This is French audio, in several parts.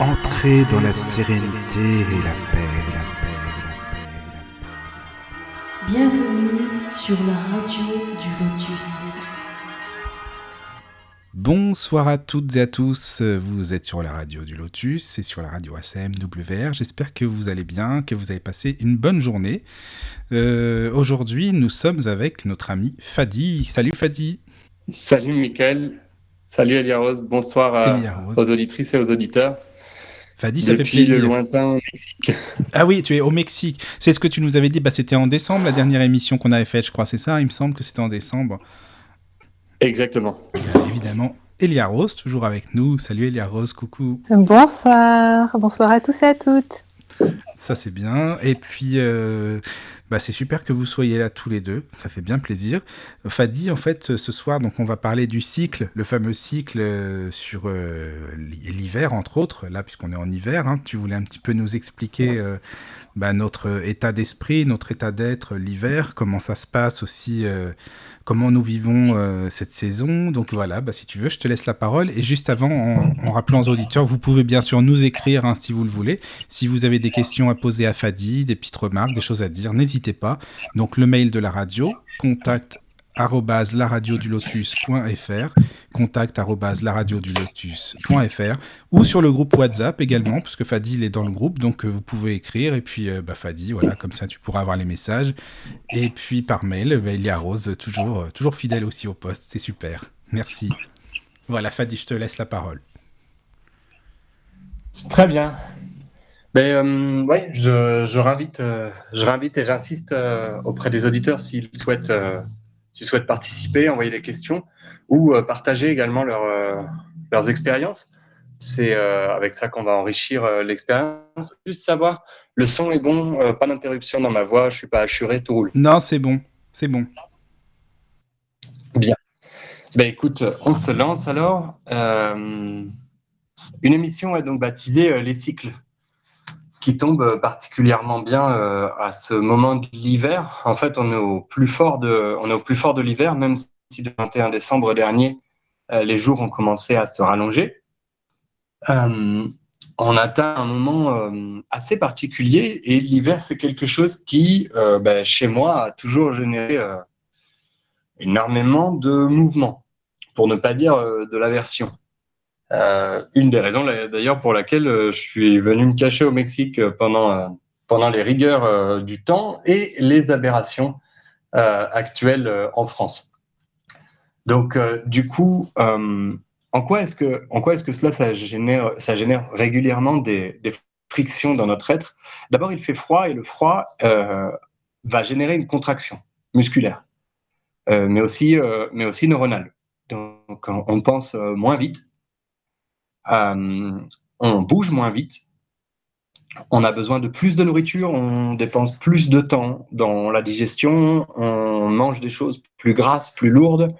Entrez dans la sérénité et la paix, la paix, la paix, la paix. Bienvenue sur la radio du Lotus. Bonsoir à toutes et à tous, vous êtes sur la radio du Lotus et sur la radio ACMWR. J'espère que vous allez bien, que vous avez passé une bonne journée. Euh, Aujourd'hui, nous sommes avec notre ami Fadi. Salut Fadi. Salut Mickaël. Salut Elia Rose. Bonsoir à- Elia Rose. aux auditrices et aux auditeurs. Fadi, ça fait Depuis le plaisir. lointain Mexique. Ah oui, tu es au Mexique. C'est ce que tu nous avais dit. Bah, c'était en décembre la dernière émission qu'on avait faite, je crois. C'est ça. Il me semble que c'était en décembre. Exactement. A évidemment Elia Rose, toujours avec nous. Salut Elia Rose, coucou. Bonsoir, bonsoir à tous et à toutes. Ça c'est bien. Et puis, euh, bah, c'est super que vous soyez là tous les deux. Ça fait bien plaisir. Fadi, en fait, ce soir, donc on va parler du cycle, le fameux cycle euh, sur euh, l'hiver, entre autres. Là, puisqu'on est en hiver, hein, tu voulais un petit peu nous expliquer euh, bah, notre état d'esprit, notre état d'être l'hiver, comment ça se passe aussi, euh, comment nous vivons euh, cette saison. Donc voilà, bah, si tu veux, je te laisse la parole. Et juste avant, en, rappelant aux auditeurs, vous pouvez bien sûr nous écrire hein, si vous le voulez. Si vous avez des questions à poser à Fadi, des petites remarques, des choses à dire, n'hésitez pas. Donc le mail de la radio, contact arobase laradiodulotus.fr contact arobase laradiodulotus.fr ou sur le groupe WhatsApp également parce que Fadi est dans le groupe donc euh, vous pouvez écrire et puis euh, bah, Fadi voilà comme ça tu pourras avoir les messages. Et puis par mail bah, il y a Rose toujours euh, toujours fidèle aussi au poste. C'est super. Merci. Voilà Fadi je te laisse la parole. Très bien. Ben, euh, ouais, je, je réinvite, je réinvite et j'insiste auprès des auditeurs s'ils souhaitent, souhaitent participer, envoyer des questions ou euh, partager également leur, euh, leurs expériences. C'est euh, avec ça qu'on va enrichir l'expérience. Juste savoir, le son est bon, pas d'interruption dans ma voix, je suis pas assuré, tout roule. non c'est bon c'est bon Ben écoute, on se lance alors. Euh, une émission est donc baptisée Les cycles, qui tombe euh, particulièrement bien euh, à ce moment de l'hiver. En fait, on est au plus fort de, on est au plus fort de l'hiver, même si le 21 décembre dernier, euh, les jours ont commencé à se rallonger. On atteint un moment assez particulier et l'hiver, c'est quelque chose qui, ben, chez moi, a toujours généré énormément de mouvements, pour ne pas dire de l'aversion. Euh, une des raisons d'ailleurs pour laquelle euh, je suis venu me cacher au Mexique euh, pendant, pendant les rigueurs du temps et les aberrations actuelles en France. Donc du coup, en quoi est-ce que, en quoi est-ce que cela ça génère, ça génère régulièrement des, des frictions dans notre être? D'abord, il fait froid et le froid va générer une contraction musculaire, mais aussi, mais aussi neuronale. Donc on, pense moins vite, on bouge moins vite, on a besoin de plus de nourriture, on dépense plus de temps dans la digestion, on mange des choses plus grasses, plus lourdes,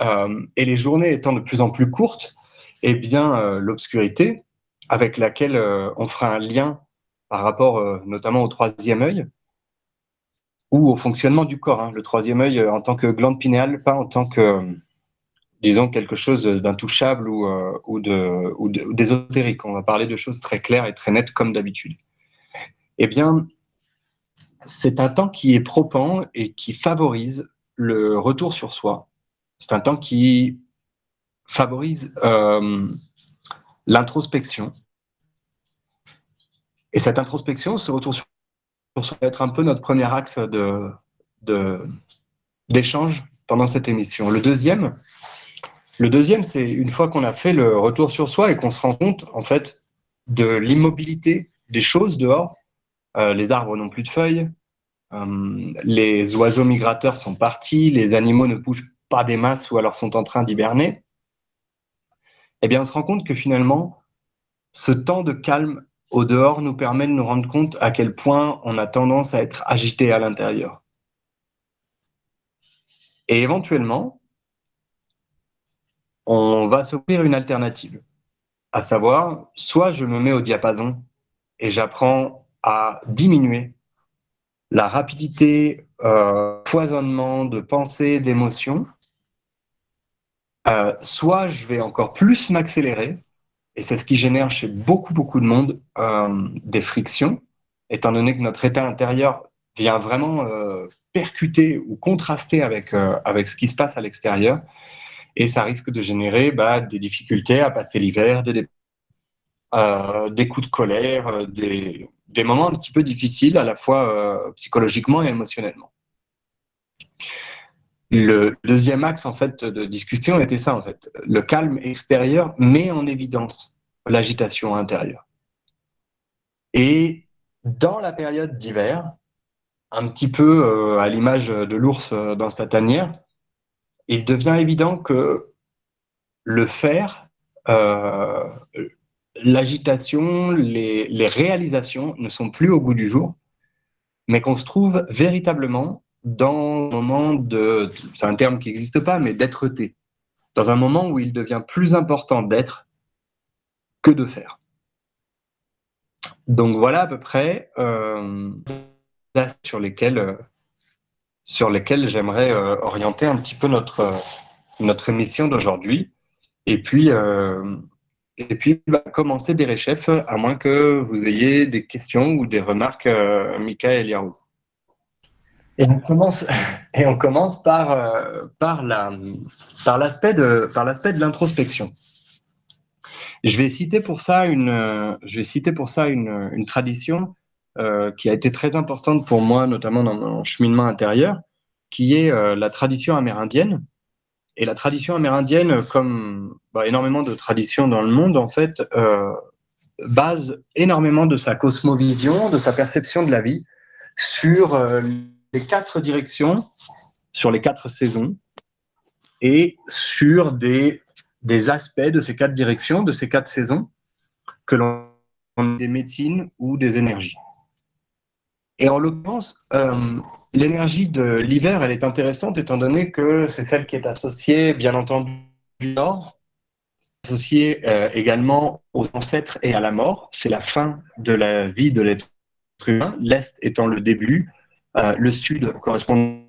euh, et les journées étant de plus en plus courtes, eh bien euh, l'obscurité avec laquelle euh, on fera un lien par rapport euh, notamment au troisième œil ou au fonctionnement du corps. hein. Le troisième œil euh, en tant que glande pinéale, pas en tant que, euh, disons, quelque chose d'intouchable ou, euh, ou, de, ou, d'ésotérique. On va parler de choses très claires et très nettes comme d'habitude. Eh bien, c'est un temps qui est propent et qui favorise le retour sur soi. C'est un temps qui favorise euh, l'introspection. Et cette introspection, ce retour sur soi, va être un peu notre premier axe de, de, d'échange pendant cette émission. Le deuxième, le deuxième, c'est une fois qu'on a fait le retour sur soi et qu'on se rend compte, en fait, de l'immobilité des choses dehors. Euh, les arbres n'ont plus de feuilles, euh, les oiseaux migrateurs sont partis, les animaux ne bougent pas des masses ou alors sont en train d'hiberner. Eh bien, on se rend compte que finalement, ce temps de calme au dehors nous permet de nous rendre compte à quel point on a tendance à être agité à l'intérieur. Et éventuellement, on va s'offrir une alternative, à savoir, soit je me mets au diapason et j'apprends à diminuer la rapidité, euh, foisonnement de pensées, d'émotions, euh, soit je vais encore plus m'accélérer et c'est ce qui génère chez beaucoup, beaucoup de monde euh, des frictions, étant donné que notre état intérieur vient vraiment euh, percuter ou contraster avec, euh, avec ce qui se passe à l'extérieur. Et ça risque de générer bah, des difficultés à passer l'hiver, des, des coups de colère, des, des, moments un petit peu difficiles à la fois psychologiquement et émotionnellement. Le deuxième axe en fait de discussion était ça en fait. Le calme extérieur met en évidence l'agitation intérieure. Et dans la période d'hiver, un petit peu euh, à l'image de l'ours euh, dans sa tanière, il devient évident que le faire, euh, l'agitation, les, réalisations ne sont plus au goût du jour, mais qu'on se trouve véritablement dans un moment de, c'est un terme qui n'existe pas, mais d'être-té, dans un moment où il devient plus important d'être que de faire. Donc voilà à peu près euh, sur lesquels, euh, sur lesquels j'aimerais euh, orienter un petit peu notre, notre émission d'aujourd'hui. Et puis, euh, et puis bah, commencer des réchefs, à moins que vous ayez des questions ou des remarques, Michael Yarou. Et on commence, et on commence par, euh, par, la, par l'aspect de, par l'aspect de l'introspection. Je vais citer pour ça une, je vais citer pour ça une, une tradition euh, qui a été très importante pour moi, notamment dans mon cheminement intérieur, qui est euh, la tradition amérindienne. Et la tradition amérindienne, comme bah, énormément de traditions dans le monde, en fait, euh, base énormément de sa cosmovision, de sa perception de la vie sur euh, les quatre directions sur les quatre saisons et sur des, des aspects de ces quatre directions, de ces quatre saisons, que l'on des médecines ou des énergies. Et en l'occurrence, euh, l'énergie de l'hiver, elle est intéressante étant donné que c'est celle qui est associée, bien entendu, du nord, associée euh, également aux ancêtres et à la mort. C'est la fin de la vie de l'être humain, l'est étant le début, euh, le sud correspond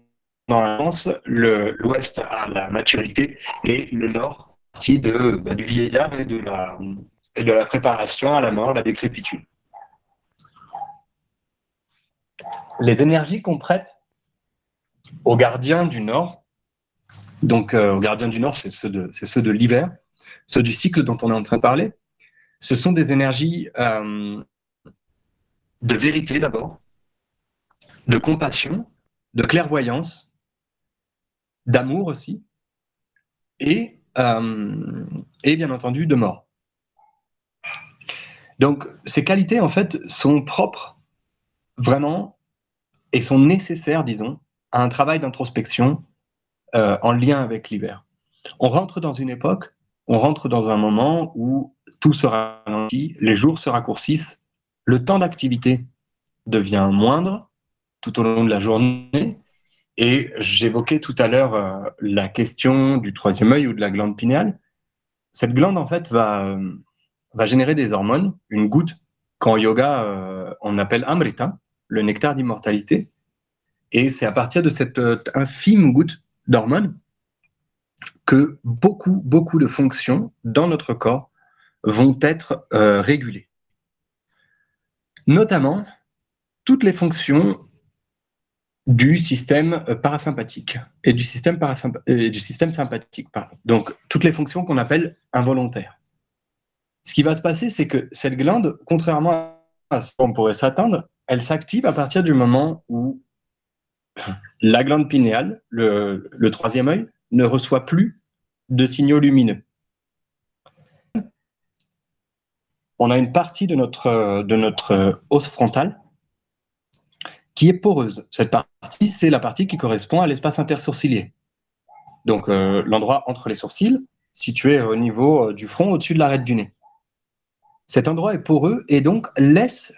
à l'avance, l'ouest à la maturité et le nord partie de, bah, du vieillard et de, la, et de la préparation à la mort, la décrépitude. Les énergies qu'on prête aux gardiens du Nord, donc euh, aux gardiens du Nord, c'est ceux de, de l'hiver, ceux du cycle dont on est en train de parler, ce sont des énergies euh, de vérité d'abord, de compassion, de clairvoyance, d'amour aussi, et, euh, et bien entendu de mort. Donc ces qualités, en fait, sont propres vraiment et sont nécessaires, disons, à un travail d'introspection euh, en lien avec l'hiver. On rentre dans une époque, on rentre dans un moment où tout se ralentit, les jours se raccourcissent, le temps d'activité devient moindre, tout au long de la journée. Et j'évoquais tout à l'heure euh, la question du troisième œil ou de la glande pinéale. Cette glande, en fait, va, euh, va générer des hormones, une goutte qu'en yoga, on appelle amrita, le nectar d'immortalité. Et c'est à partir de cette infime goutte d'hormones que beaucoup, beaucoup de fonctions dans notre corps vont être régulées. Notamment toutes les fonctions du système euh, parasympathique et du système, et du système sympathique. Donc, toutes les fonctions qu'on appelle involontaires. Ce qui va se passer, c'est que cette glande, contrairement à ce qu'on pourrait s'attendre, elle s'active à partir du moment où la glande pinéale, le, troisième œil, ne reçoit plus de signaux lumineux. On a une partie de notre, de notre os frontal qui est poreuse. Cette partie, c'est la partie qui correspond à l'espace intersourcilier. Donc euh, l'endroit entre les sourcils, situé au niveau euh, du front, au-dessus de l'arête du nez. Cet endroit est poreux et donc laisse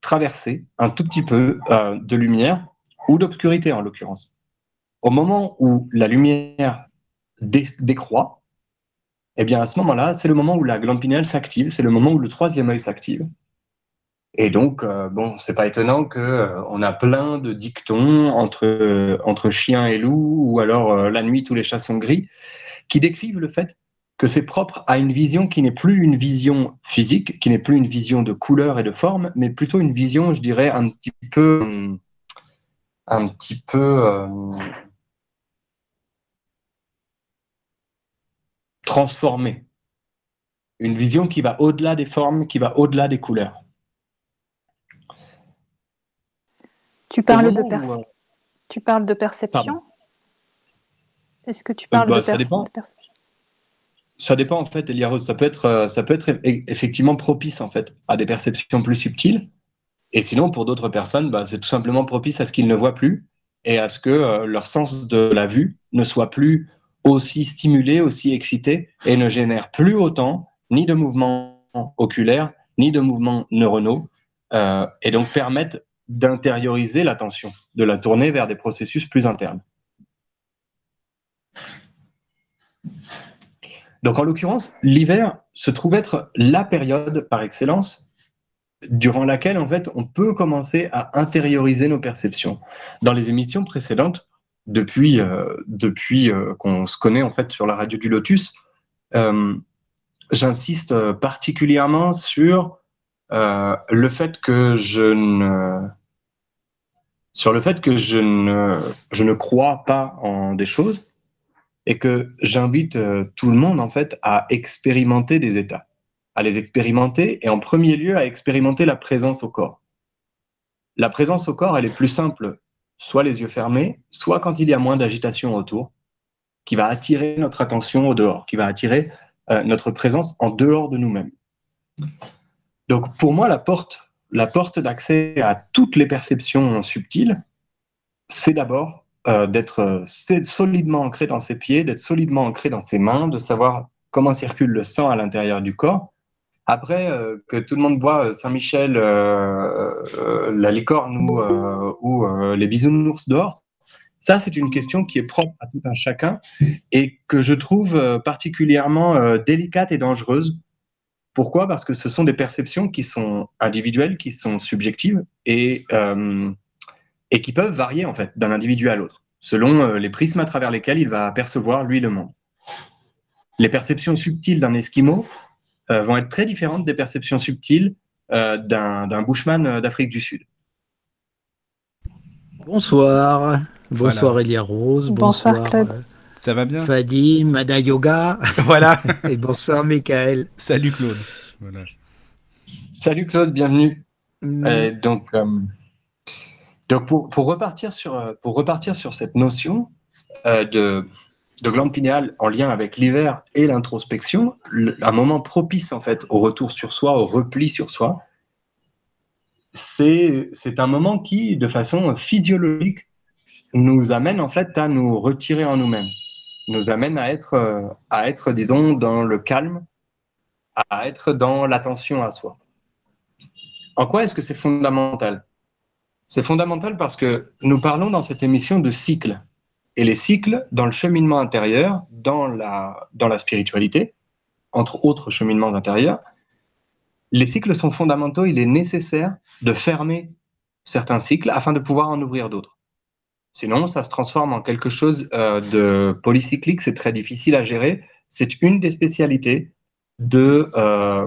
traverser un tout petit peu euh, de lumière ou d'obscurité en l'occurrence. Au moment où la lumière décroît, eh bien à ce moment-là, c'est le moment où la glande pinéale s'active, c'est le moment où le troisième œil s'active. Et donc, euh, bon, c'est pas étonnant que euh, on a plein de dictons entre euh, entre chien et loup, ou alors la nuit tous les chats sont gris, qui décrivent le fait que c'est propre à une vision qui n'est plus une vision physique, qui n'est plus une vision de couleur et de forme, mais plutôt une vision, je dirais, un petit peu, un petit peu euh, transformée. Une vision qui va au-delà des formes, qui va au-delà des couleurs. Tu parles, de, euh, tu parles de perception? Est-ce que tu parles bah, de, perception ça dépend en fait, Elia Ça peut être, euh, ça peut être effectivement propice en fait à des perceptions plus subtiles. Et sinon, pour d'autres personnes, bah, c'est tout simplement propice à ce qu'ils ne voient plus et à ce que euh, leur sens de la vue ne soit plus aussi stimulé, aussi excité et ne génère plus autant ni de mouvements oculaires ni de mouvements neuronaux euh, et donc permettent d'intérioriser l'attention, de la tourner vers des processus plus internes. Donc en l'occurrence, l'hiver se trouve être la période par excellence durant laquelle en fait on peut commencer à intérioriser nos perceptions. Dans les émissions précédentes, depuis euh, depuis euh, qu'on se connaît en fait sur la radio du Lotus, euh, j'insiste particulièrement sur le fait que je ne sur le fait que je ne je ne crois pas en des choses et que j'invite euh, tout le monde en fait à expérimenter des états, à les expérimenter et en premier lieu à expérimenter la présence au corps. La présence au corps, elle est plus simple, soit les yeux fermés, soit quand il y a moins d'agitation autour, qui va attirer notre attention au dehors, qui va attirer euh, notre présence en dehors de nous-mêmes. Donc pour moi, la porte, la porte d'accès à toutes les perceptions subtiles, c'est d'abord euh, d'être euh, solidement ancré dans ses pieds, d'être solidement ancré dans ses mains, de savoir comment circule le sang à l'intérieur du corps. Après, euh, que tout le monde voit Saint-Michel, la licorne ou, ou les bisounours dehors, ça, c'est une question qui est propre à tout un chacun et que je trouve particulièrement délicate et dangereuse. Pourquoi? Parce que ce sont des perceptions qui sont individuelles, qui sont subjectives et et qui peuvent varier en fait d'un individu à l'autre, selon euh, les prismes à travers lesquels il va percevoir lui le monde. Les perceptions subtiles d'un Esquimau euh, vont être très différentes des perceptions subtiles euh, d'un bushman d'Afrique du Sud. Bonsoir, bonsoir Elia Rose, bonsoir, Claude. Ça va bien? Fadi, Mada Yoga. Voilà. et bonsoir Michael. Salut Claude. Salut Claude, bienvenue. Mm. donc, donc pour, repartir sur, euh, pour repartir sur cette notion euh, de, de glande pinéale en lien avec l'hiver et l'introspection, un moment propice en fait au retour sur soi, au repli sur soi, c'est un moment qui, de façon physiologique, nous amène en fait à nous retirer en nous-mêmes, nous amène à être, euh, à être, disons, dans le calme, à être dans l'attention à soi. En quoi est-ce que c'est fondamental? C'est fondamental parce que nous parlons dans cette émission de cycles. Et les cycles, dans le cheminement intérieur, dans la, dans la spiritualité, entre autres cheminements intérieurs, les cycles sont fondamentaux. Il est nécessaire de fermer certains cycles afin de pouvoir en ouvrir d'autres. Sinon, ça se transforme en quelque chose euh, de polycyclique, c'est très difficile à gérer. C'est une des spécialités de, euh,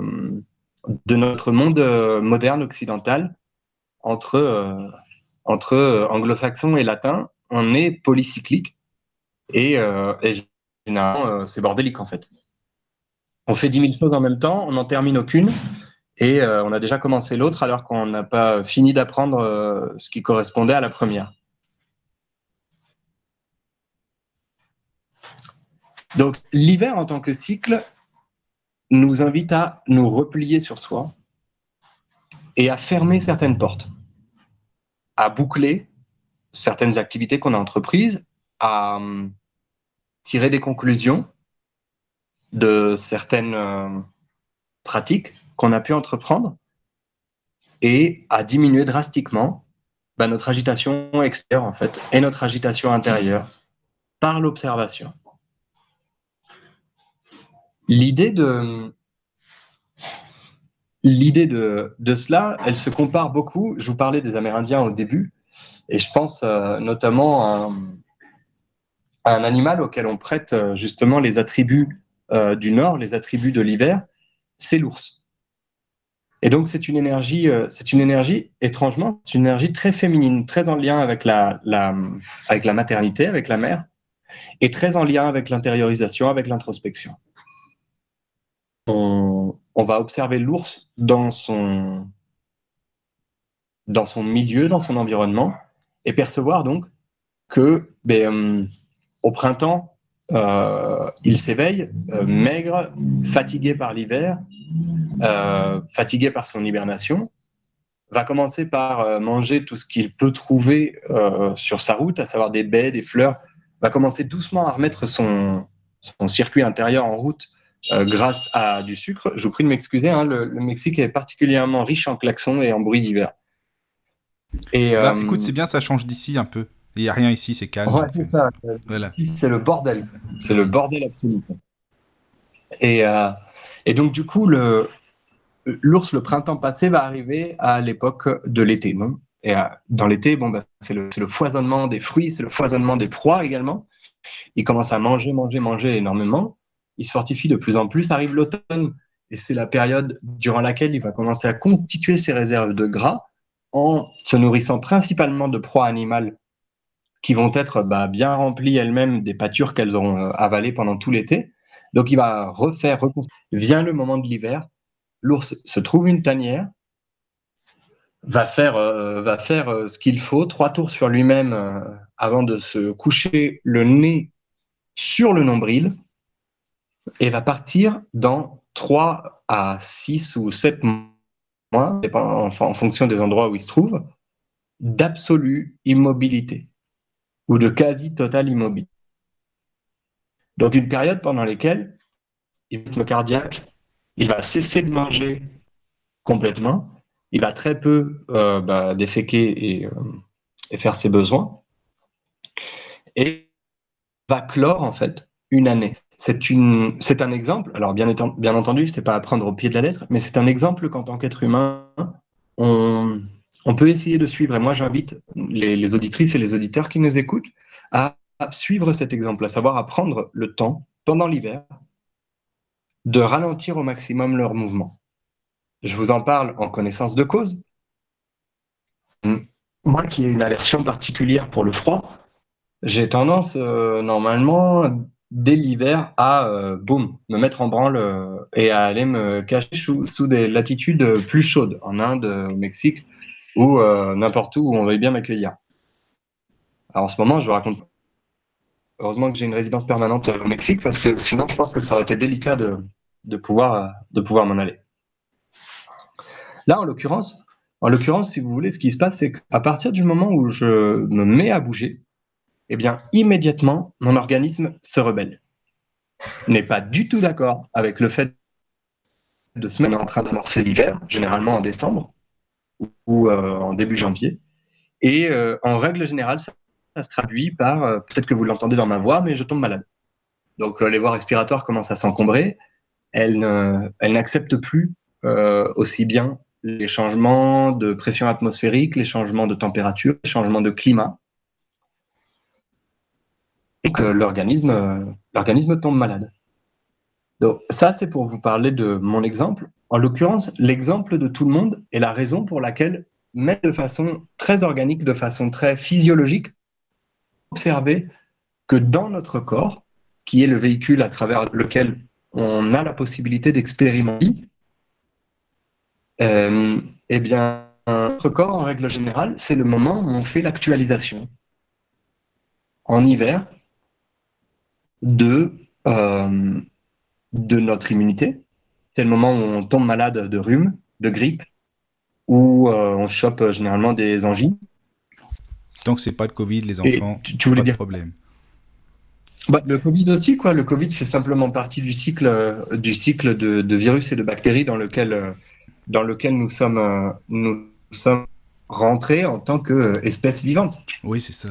de notre monde euh, moderne occidental entre, euh, euh, anglo-saxon et latin, on est polycyclique et, euh, généralement c'est bordélique en fait. On fait 10 000 choses en même temps, on n'en termine aucune et on a déjà commencé l'autre alors qu'on n'a pas fini d'apprendre ce qui correspondait à la première. Donc l'hiver en tant que cycle nous invite à nous replier sur soi, et à fermer certaines portes, à boucler certaines activités qu'on a entreprises, à hum, tirer des conclusions de certaines euh, pratiques qu'on a pu entreprendre et à diminuer drastiquement bah, notre agitation extérieure en fait et notre agitation intérieure par l'observation. L'idée de l'idée de, de, cela, elle se compare beaucoup. Je vous parlais des Amérindiens au début, et je pense euh, notamment à, un animal auquel on prête euh, justement les attributs euh, du nord, les attributs de l'hiver, c'est l'ours. Et donc c'est une énergie, c'est une énergie étrangement, c'est une énergie très féminine, très en lien avec la, avec la maternité, avec la mère, et très en lien avec l'intériorisation, avec l'introspection. On, on, va observer l'ours dans son, dans son milieu, dans son environnement, et percevoir donc que ben, euh, au printemps, euh, il s'éveille, euh, maigre, fatigué par l'hiver, fatigué par son hibernation, va commencer par manger tout ce qu'il peut trouver sur sa route, à savoir des baies, des fleurs, va commencer doucement à remettre son, son circuit intérieur en route grâce à du sucre. Je vous prie de m'excuser, hein, le, le, Mexique est particulièrement riche en klaxons et en bruits d'hiver. Et, bah, écoute, c'est bien, ça change d'ici un peu. Il n'y a rien ici, c'est calme. Ouais, c'est ça. Voilà. C'est le bordel. C'est le bordel absolu. Et, euh, et donc, du coup, le, l'ours, le printemps passé, va arriver à l'époque de l'été. Et euh, dans l'été, bon, bah, c'est, le, le, foisonnement des fruits, c'est le foisonnement des proies également. Il commence à manger, manger, manger énormément. Il se fortifie de plus en plus. Arrive l'automne, et c'est la période durant laquelle il va commencer à constituer ses réserves de gras en se nourrissant principalement de proies animales qui vont être bah, bien remplies elles-mêmes des pâtures qu'elles auront euh, avalées pendant tout l'été. Donc il va refaire, reconstruire. Vient le moment de l'hiver, l'ours se trouve une tanière, va faire, euh, va faire euh, ce qu'il faut, trois tours sur lui-même avant de se coucher le nez sur le nombril, et va partir dans trois à six ou sept mois, en, fonction des endroits où il se trouve, d'absolue immobilité ou de quasi total immobilité. Donc une période pendant laquelle il cardiaque, il va cesser de manger complètement, il va très peu euh, bah, déféquer euh, et, faire ses besoins, et va clore en fait une année. C'est un exemple. Alors bien, bien entendu, c'est pas à prendre au pied de la lettre, mais c'est un exemple qu'en tant qu'être humain, on, peut essayer de suivre. Et moi, j'invite les, auditrices et les auditeurs qui nous écoutent à, suivre cet exemple, à savoir à prendre le temps pendant l'hiver de ralentir au maximum leurs mouvements. Je vous en parle en connaissance de cause. Moi qui ai une aversion particulière pour le froid, j'ai tendance euh, normalement dès l'hiver à euh, boum me mettre en branle euh, et à aller me cacher sous, des latitudes plus chaudes en Inde, au Mexique ou euh, n'importe où où on veuille bien m'accueillir. Alors en ce moment, je vous raconte. Heureusement que j'ai une résidence permanente au Mexique parce que sinon, je pense que ça aurait été délicat de, de pouvoir, de pouvoir m'en aller. Là, en l'occurrence, en l'occurrence, si vous voulez, ce qui se passe, c'est qu'à partir du moment où je me mets à bouger, eh bien, immédiatement, mon organisme se rebelle. N'est pas du tout d'accord avec le fait de se mettre en train d'amorcer l'hiver, généralement en décembre, ou euh, en début janvier. Et euh, en règle générale, ça, se traduit par, euh, peut-être que vous l'entendez dans ma voix, mais je tombe malade. Donc les voies respiratoires commencent à s'encombrer. Elles, n'acceptent plus aussi bien les changements de pression atmosphérique, les changements de température, les changements de climat. Et que l'organisme, l'organisme tombe malade. Donc ça, c'est pour vous parler de mon exemple. En l'occurrence, l'exemple de tout le monde est la raison pour laquelle, mais de façon très organique, de façon très physiologique, observer que dans notre corps, qui est le véhicule à travers lequel on a la possibilité d'expérimenter, euh, eh bien, notre corps, en règle générale, c'est le moment où on fait l'actualisation. En hiver, de euh, de notre immunité. C'est le moment où on tombe malade de rhume, de grippe, où euh, on chope euh, généralement des angines. Donc c'est pas le Covid, les enfants, tu, voulais pas dire de problème. Bah, le Covid aussi, quoi. Le Covid fait simplement partie du cycle, euh, du cycle de, de, virus et de bactéries dans lequel, dans lequel nous sommes, nous sommes rentrer en tant qu'espèce vivante. Oui, c'est ça.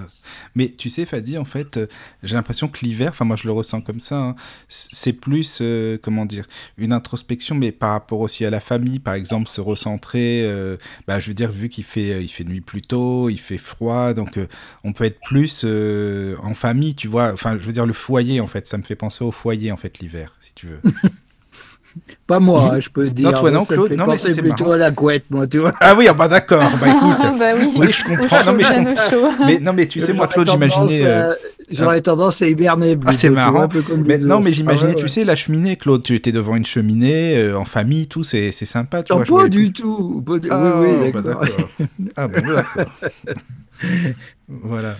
Mais tu sais, Fadi, en fait, euh, j'ai l'impression que l'hiver, enfin moi je le ressens comme ça, hein, c'est plus, euh, comment dire, une introspection, mais par rapport aussi à la famille, par exemple, se recentrer, euh, bah, je veux dire, vu qu'il fait, il fait nuit plus tôt, il fait froid, donc on peut être plus en famille, tu vois, enfin je veux dire le foyer, en fait, ça me fait penser au foyer, en fait, l'hiver, si tu veux. Pas moi, je peux dire. Non, toi non, Claude. Non, mais c'est plutôt marrant. la couette, moi, tu vois. Ah oui, ah bah d'accord. Bah écoute. Ah, bah oui. Oui, je comprends. Non, mais je comprends. Mais non, mais tu sais, moi, J'aurais Claude, j'imaginais. tendance, euh, euh, J'aurais tendance à hiberner. Ah, c'est plutôt, tu marrant. vois, un peu comme Mais, non, mais j'imaginais, Ah ouais, tu sais, la cheminée, Claude. Tu étais devant une cheminée, euh, en famille, tout, c'est c'est sympa, tu Non, vois. pas du tout. tout. pas du- Ah, oui, oui, bah, d'accord. d'accord. Ah bon, bah, d'accord. voilà.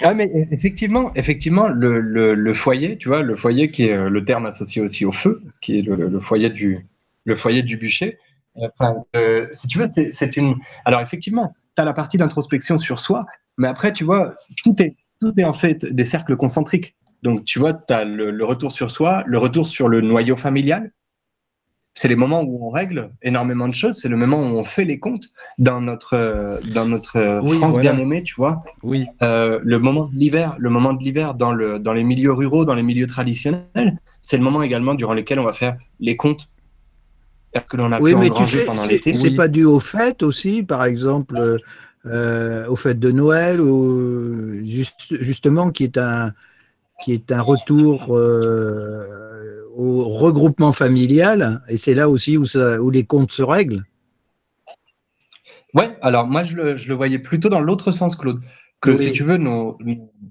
Ah mais euh, effectivement, effectivement, le, le, foyer, tu vois, le foyer qui est euh, le terme associé aussi au feu, qui est le, foyer du le foyer du bûcher. Enfin, euh, si tu veux, c'est une. Alors effectivement, tu as la partie d'introspection sur soi, mais après, tu vois, tout est tout est en fait des cercles concentriques. Donc, tu vois, tu as le retour sur soi, le retour sur le noyau familial. C'est les moments où on règle énormément de choses. C'est le moment où on fait les comptes dans notre euh, dans notre euh, Oui, France voilà. bien aimée, tu vois. Oui. Euh, le moment de l'hiver, le moment de l'hiver dans, le, dans les milieux ruraux, dans les milieux traditionnels, c'est le moment également durant lequel on va faire les comptes que l'on a Oui, pu mais tu sais, pendant c'est l'été. c'est Oui. pas dû aux fêtes aussi, par exemple, euh, euh, aux fêtes de Noël, ou juste, justement, qui est un, qui est un retour euh, au regroupement familial, et c'est là aussi où, ça, où les comptes se règlent. Ouais, alors moi je le, je le voyais plutôt dans l'autre sens, Claude. Que Oui. si tu veux, nos,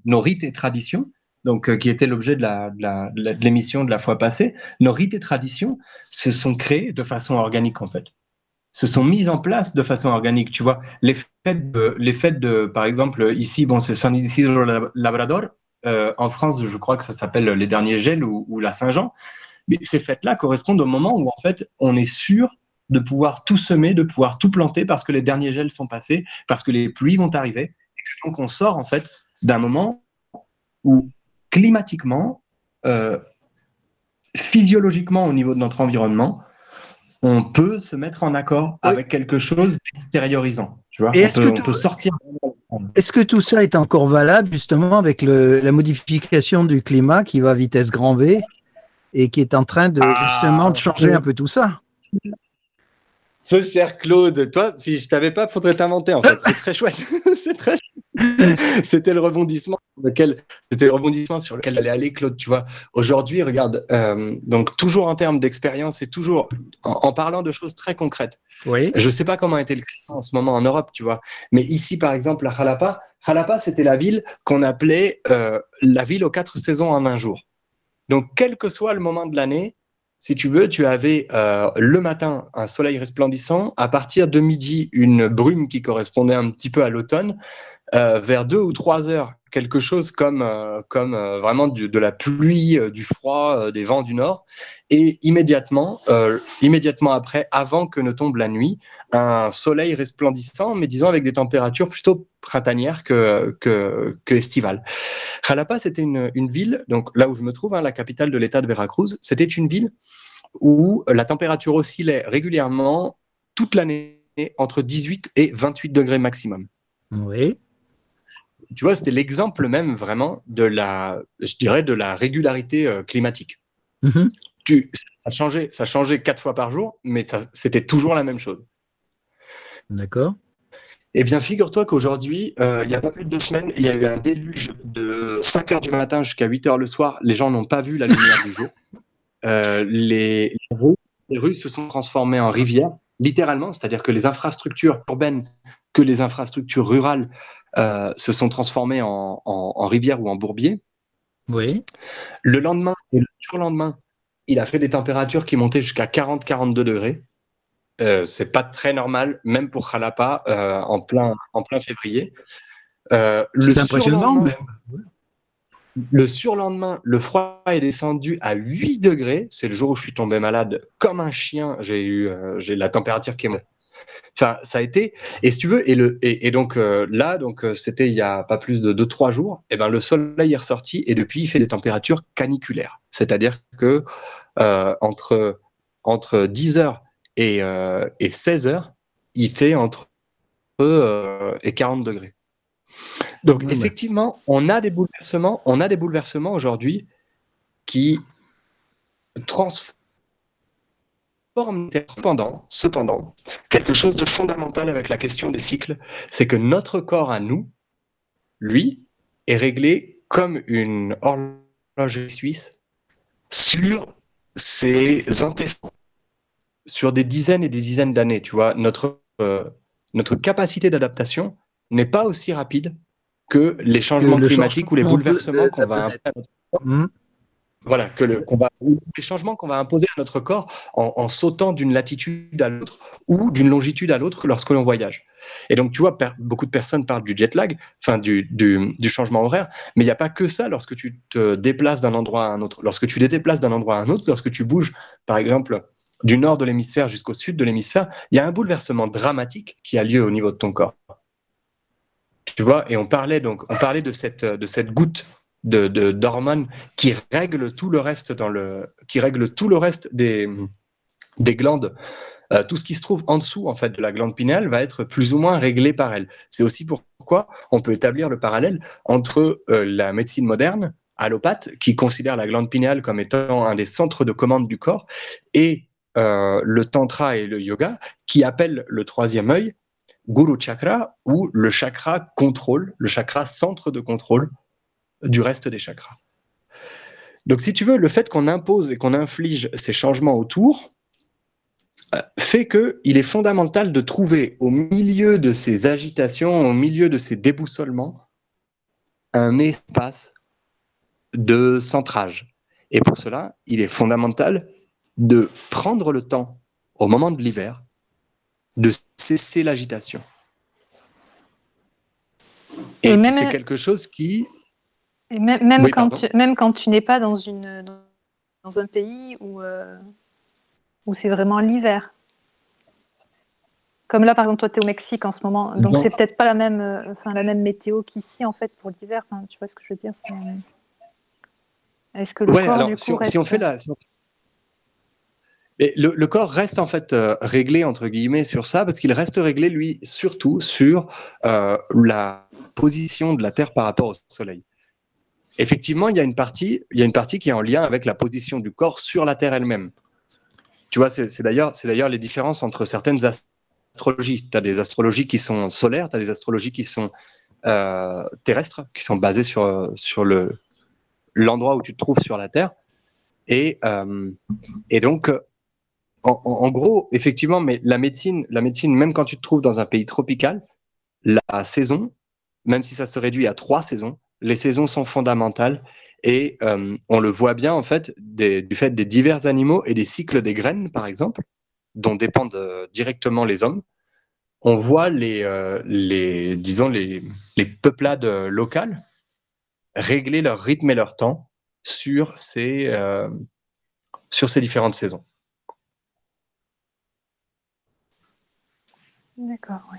nos rites et traditions, donc euh, qui était l'objet de la- de la- de la- de l'émission de la fois passée, nos rites et traditions se sont créés de façon organique en fait. Se sont mises en place de façon organique, tu vois. Les fêtes, de, les fêtes de, par exemple, ici, bon, c'est San Isidro Labrador. Euh, en France, je crois que ça s'appelle les derniers gels ou, ou la Saint-Jean. Mais ces fêtes-là correspondent au moment où, en fait, on est sûr de pouvoir tout semer, de pouvoir tout planter parce que les derniers gels sont passés, parce que les pluies vont arriver. Et donc, on sort, en fait, d'un moment où, climatiquement, euh, physiologiquement, au niveau de notre environnement, on peut se mettre en accord Oui. avec quelque chose d'extériorisant. Tu vois, Et on est-ce peut, on peut sortir. Est-ce que tout ça est encore valable justement avec le- la modification du climat qui va à vitesse grand V et qui est en train de Ah, justement de changer un peu tout ça? Ce cher Claude, toi, si je t'avais pas, faudrait t'inventer en fait. C'est très chouette. c'est très chouette. C'était le rebondissement sur lequel, c'était le rebondissement sur lequel allait aller Claude. Tu vois, aujourd'hui, regarde, euh, donc toujours en termes d'expérience et toujours en, en parlant de choses très concrètes. Oui. Je sais pas comment était le climat en ce moment en Europe, tu vois, mais ici, par exemple, à Jalapa, Jalapa, c'était la ville qu'on appelait euh, la ville aux quatre saisons en un jour. Donc, quel que soit le moment de l'année, si tu veux, tu avais euh, le matin un soleil resplendissant, à partir de midi une brume qui correspondait un petit peu à l'automne, euh, vers deux ou trois heures quelque chose comme euh, comme euh, vraiment de la pluie, euh, du froid, des vents du nord, et immédiatement immédiatement après, avant que ne tombe la nuit, un soleil resplendissant, mais disons avec des températures plutôt printanières que, que estivales. Jalapa, c'était une, une ville, donc là où je me trouve, hein, la capitale de l'État de Veracruz, c'était une ville où la température oscillait régulièrement toute l'année entre 18 et 28 degrés maximum. Oui. Tu vois, c'était l'exemple même vraiment de la, je dirais, de la régularité euh, climatique. Mhm. Tu, ça changeait, ça changeait quatre fois par jour, mais c'était toujours la même chose. D'accord. Eh bien, figure-toi qu'aujourd'hui, euh, il n'y a pas plus de deux semaines, il y a eu un déluge de 5 heures du matin jusqu'à 8 heures le soir. Les gens n'ont pas vu la lumière du jour. Euh, les, les rues, les rues se sont transformées en rivières, littéralement, c'est-à-dire que les infrastructures urbaines, que les infrastructures rurales euh, se sont transformées en, en, en rivières ou en bourbiers. Oui. Le lendemain et le surlendemain, il a fait des températures qui montaient jusqu'à 40-42 degrés. Euh, c'est pas très normal, même pour Jalapa, euh, en, plein, en plein février. Euh, le impressionnant. même. le surlendemain, le froid est descendu à 8 degrés. C'est le jour où je suis tombé malade comme un chien. J'ai eu j'ai la température qui est. Enfin, ça a été. Et si tu veux, et, le, et, et donc euh, là, donc euh, c'était il y a pas plus de 2-3 jours, et ben le soleil est ressorti et depuis il fait des températures caniculaires. C'est-à-dire que euh, entre, entre 10 heures et, euh, et 16 heures, il fait entre et 40 degrés. Donc Ouais, ouais. effectivement, on a des bouleversements, on a des bouleversements aujourd'hui qui transforment cependant, cependant, quelque chose de fondamental avec la question des cycles, c'est que notre corps à nous, lui, est réglé comme une horlogerie suisse sur ces antécédents, sur des dizaines et des dizaines d'années. Tu vois, notre, euh, notre capacité d'adaptation n'est pas aussi rapide que les changements climatiques ou les bouleversements qu'on va mmh. Voilà, que le, les changements qu'on va imposer à notre corps en, sautant d'une latitude à l'autre ou d'une longitude à l'autre lorsque l'on voyage. Et donc, tu vois, beaucoup de personnes parlent du jet lag, enfin du, du, du changement horaire, mais il n'y a pas que ça lorsque tu te déplaces d'un endroit à un autre. Lorsque tu te déplaces d'un endroit à un autre, lorsque tu bouges, par exemple, du nord de l'hémisphère jusqu'au sud de l'hémisphère, il y a un bouleversement dramatique qui a lieu au niveau de ton corps. Tu vois, et on parlait donc, on parlait de cette, de cette goutte de, d'hormones qui règle tout le reste dans le, qui tout le reste des, des glandes. Euh, tout ce qui se trouve en dessous en fait de la glande pinéale va être plus ou moins réglé par elle. C'est aussi pourquoi on peut établir le parallèle entre euh, la médecine moderne allopathe qui considère la glande pinéale comme étant un des centres de commande du corps et euh, le tantra et le yoga qui appelle le troisième œil Guru Chakra ou le chakra contrôle, le chakra centre de contrôle du reste des chakras. Donc si tu veux, le fait qu'on impose et qu'on inflige ces changements autour euh, fait qu'il est fondamental de trouver au milieu de ces agitations, au milieu de ces déboussolements, un espace de centrage. Et pour cela, il est fondamental de prendre le temps, au moment de l'hiver, de cesser l'agitation. Et, c'est quelque chose qui... même, quand tu, même, quand tu, n'es pas dans, une, dans un pays où, euh, où c'est vraiment l'hiver. Comme là, par exemple, toi, tu es au Mexique en ce moment. Donc, c'est peut-être pas la même, euh, enfin, la même météo qu'ici, en fait, pour l'hiver. tu vois ce que je veux dire Est-ce que le corps, du coup, si, on, fait la, le, corps reste en fait euh, réglé entre guillemets sur ça parce qu'il reste réglé lui surtout sur euh, la position de la Terre par rapport au Soleil. Effectivement, il y a une partie, il y a une partie qui est en lien avec la position du corps sur la Terre elle-même. Tu vois, c'est d'ailleurs, c'est d'ailleurs les différences entre certaines astrologies. Tu as des astrologies qui sont solaires, tu as des astrologies qui sont euh, terrestres, qui sont basées sur sur le l'endroit où tu te trouves sur la Terre. Et, et donc, en, gros, effectivement, mais la médecine, la médecine, même quand tu te trouves dans un pays tropical, la saison, même si ça se réduit à trois saisons, les saisons sont fondamentales et euh, on le voit bien en fait du fait des divers animaux et des cycles des graines, par exemple, dont dépendent euh, directement les hommes. On voit les, euh, les disons les, les peuplades locales régler leur rythme et leur temps sur ces, sur ces différentes saisons. D'accord, oui.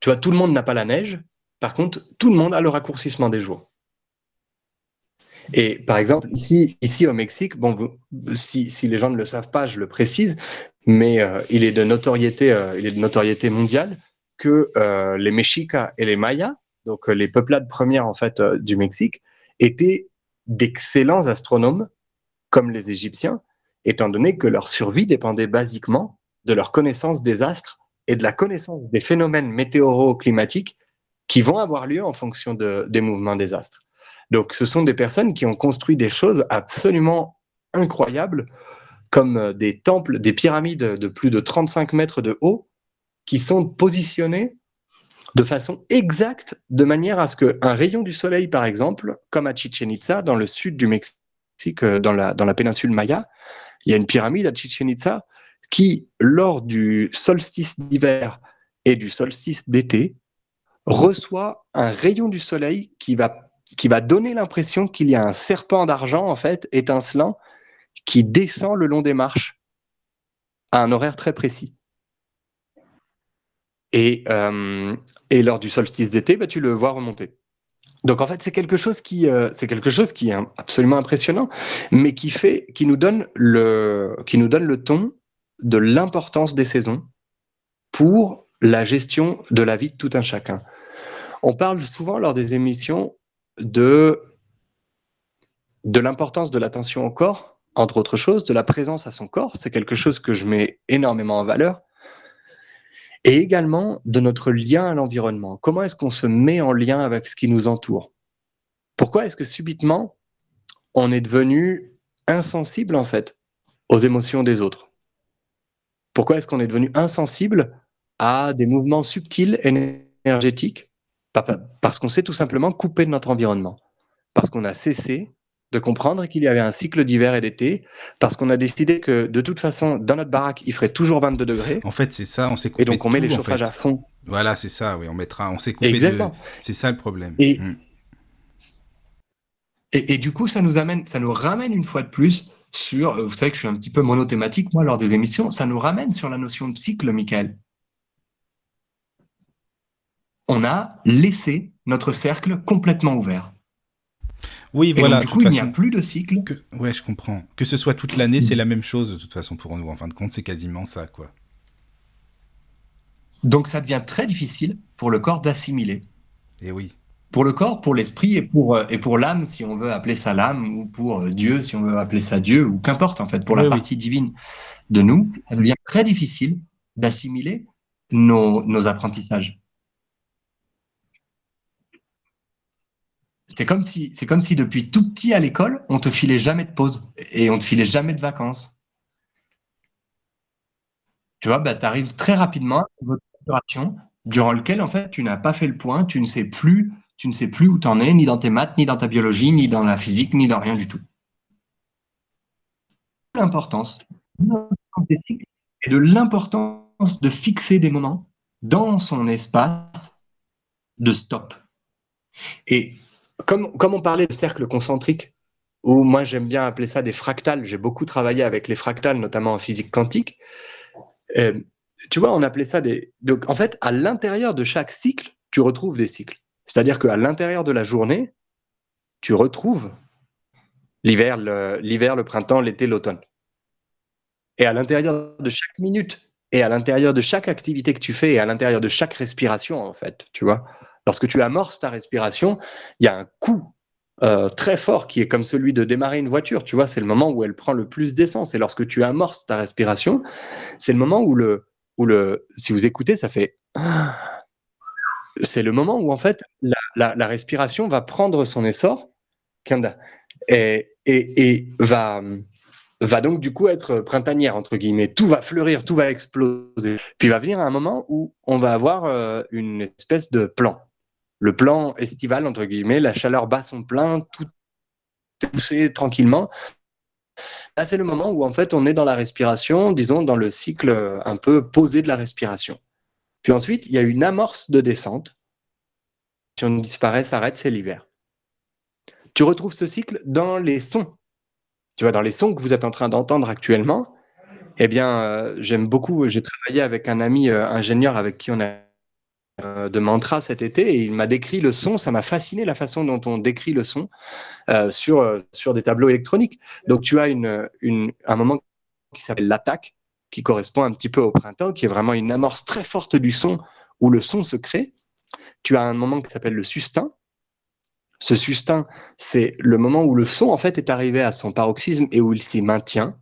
Tu vois, tout le monde n'a pas la neige. Par contre, tout le monde a le raccourcissement des jours. Et par exemple, ici, au Mexique, si, les gens ne le savent pas, je le précise, mais euh, il, est de notoriété, euh, il est de notoriété mondiale que euh, les Mexicas et les Mayas, donc les peuplades premières en fait du Mexique, étaient d'excellents astronomes, comme les Égyptiens, étant donné que leur survie dépendait basiquement de leur connaissance des astres et de la connaissance des phénomènes météoro-climatiques qui vont avoir lieu en fonction des mouvements des astres. Donc, ce sont des personnes qui ont construit des choses absolument incroyables, comme euh, des temples, des pyramides de plus de 35 mètres de haut, qui sont positionnés de façon exacte, de manière à ce qu'un rayon du soleil, par exemple, comme à Chichen Itza, dans le sud du Mexique, euh, dans la, dans la péninsule Maya, il y a une pyramide à Chichen Itza qui, lors du solstice d'hiver et du solstice d'été, reçoit un rayon du soleil qui va, donner l'impression qu'il y a un serpent d'argent, en fait, étincelant, qui descend le long des marches à un horaire très précis. Et, euh, lors du solstice d'été, bah, tu le vois remonter. Donc en fait, c'est quelque chose qui, euh, est absolument impressionnant, mais qui nous donne le, qui nous donne le ton de l'importance des saisons pour la gestion de la vie de tout un chacun. On parle souvent lors des émissions de, l'importance de l'attention au corps, entre autres choses, de la présence à son corps. C'est quelque chose que je mets énormément en valeur. Et également de notre lien à l'environnement. Comment est-ce qu'on se met en lien avec ce qui nous entoure? Pourquoi est-ce que subitement on est devenu insensible en fait aux émotions des autres? Pourquoi est-ce qu'on est devenu insensible à des mouvements subtils énergétiques? Parce qu'on s'est tout simplement coupé de notre environnement. Parce qu'on a cessé de comprendre qu'il y avait un cycle d'hiver et d'été, parce qu'on a décidé que de toute façon, dans notre baraque, il ferait toujours 22 degrés. En fait, c'est ça, on s'est coupé. Et donc on met les chauffages à fond. Voilà, c'est ça, oui, on mettra, on s'est coupé. Exactement. C'est ça le problème. Mm. Et, et, du coup, ça nous amène, ça nous ramène une fois de plus sur, euh, vous savez que je suis un petit peu monothématique, moi, lors des émissions, ça nous ramène sur la notion de cycle, Michael. On a laissé notre cercle complètement ouvert. Oui, voilà. du coup, il n'y a plus de cycle. Que... Ouais, je comprends. Que ce soit toute l'année, c'est la même chose de toute façon pour nous. En fin de compte, c'est quasiment ça, quoi. Donc, ça devient très difficile pour le corps d'assimiler. Et eh oui. Pour le corps, pour l'esprit et pour, euh, et pour l'âme, si on veut appeler ça l'âme, ou pour euh, Dieu, si on veut appeler ça Dieu, ou qu'importe, en fait, pour la partie divine de nous, ça devient très difficile d'assimiler nos, nos apprentissages. C'est comme si, c'est comme si depuis tout petit à l'école, on te filait jamais de pause et on te filait jamais de vacances. Tu vois, bah, tu arrives très rapidement à une opération durant lequel, en fait, tu n'as pas fait le point, tu ne sais plus, tu ne sais plus où tu en es, ni dans tes maths, ni dans ta biologie, ni dans la physique, ni dans rien du tout. L'importance des cycles et de l'importance de fixer des moments dans son espace de stop. Et comme, on parlait de cercle concentrique, ou moi j'aime bien appeler ça des fractales, j'ai beaucoup travaillé avec les fractales, notamment en physique quantique. Euh, tu vois, on appelait ça des. Donc, en fait, à l'intérieur de chaque cycle, tu retrouves des cycles. C'est-à-dire qu'à l'intérieur de la journée, tu retrouves l'hiver, l'hiver, le printemps, l'été, l'automne. Et à l'intérieur de chaque minute, et à l'intérieur de chaque activité que tu fais, et à l'intérieur de chaque respiration, en fait, tu vois, Lorsque tu amorces ta respiration, il y a un coup euh, très fort qui est comme celui de démarrer une voiture. Tu vois, c'est le moment où elle prend le plus d'essence. Et lorsque tu amorces ta respiration, c'est le moment où le, où le, si vous écoutez, ça fait. C'est le moment où en fait la, respiration va prendre son essor et, et, et va, va donc du coup être printanière, entre guillemets. Tout va fleurir, tout va exploser. Puis il va venir un moment où on va avoir euh, une espèce de plan le plan estival, entre guillemets, la chaleur bat son plein, tout est poussé tranquillement. Là, c'est le moment où en fait on est dans la respiration, disons dans le cycle un peu posé de la respiration. Puis ensuite, il y a une amorce de descente. Si on disparaît, s'arrête, c'est l'hiver. Tu retrouves ce cycle dans les sons. Tu vois, dans les sons que vous êtes en train d'entendre actuellement. Eh bien, euh, j'aime beaucoup. J'ai travaillé avec un ami euh, ingénieur avec qui on a de mantra cet été et il m'a décrit le son. Ça m'a fasciné la façon dont on décrit le son euh, sur, euh, sur des tableaux électroniques. Donc tu as une, une, un moment qui s'appelle l'attaque, qui correspond un petit peu au printemps, qui est vraiment une amorce très forte du son où le son se crée. Tu as un moment qui s'appelle le sustain. Ce sustain, c'est le moment où le son en fait est arrivé à son paroxysme et où il s'y maintient.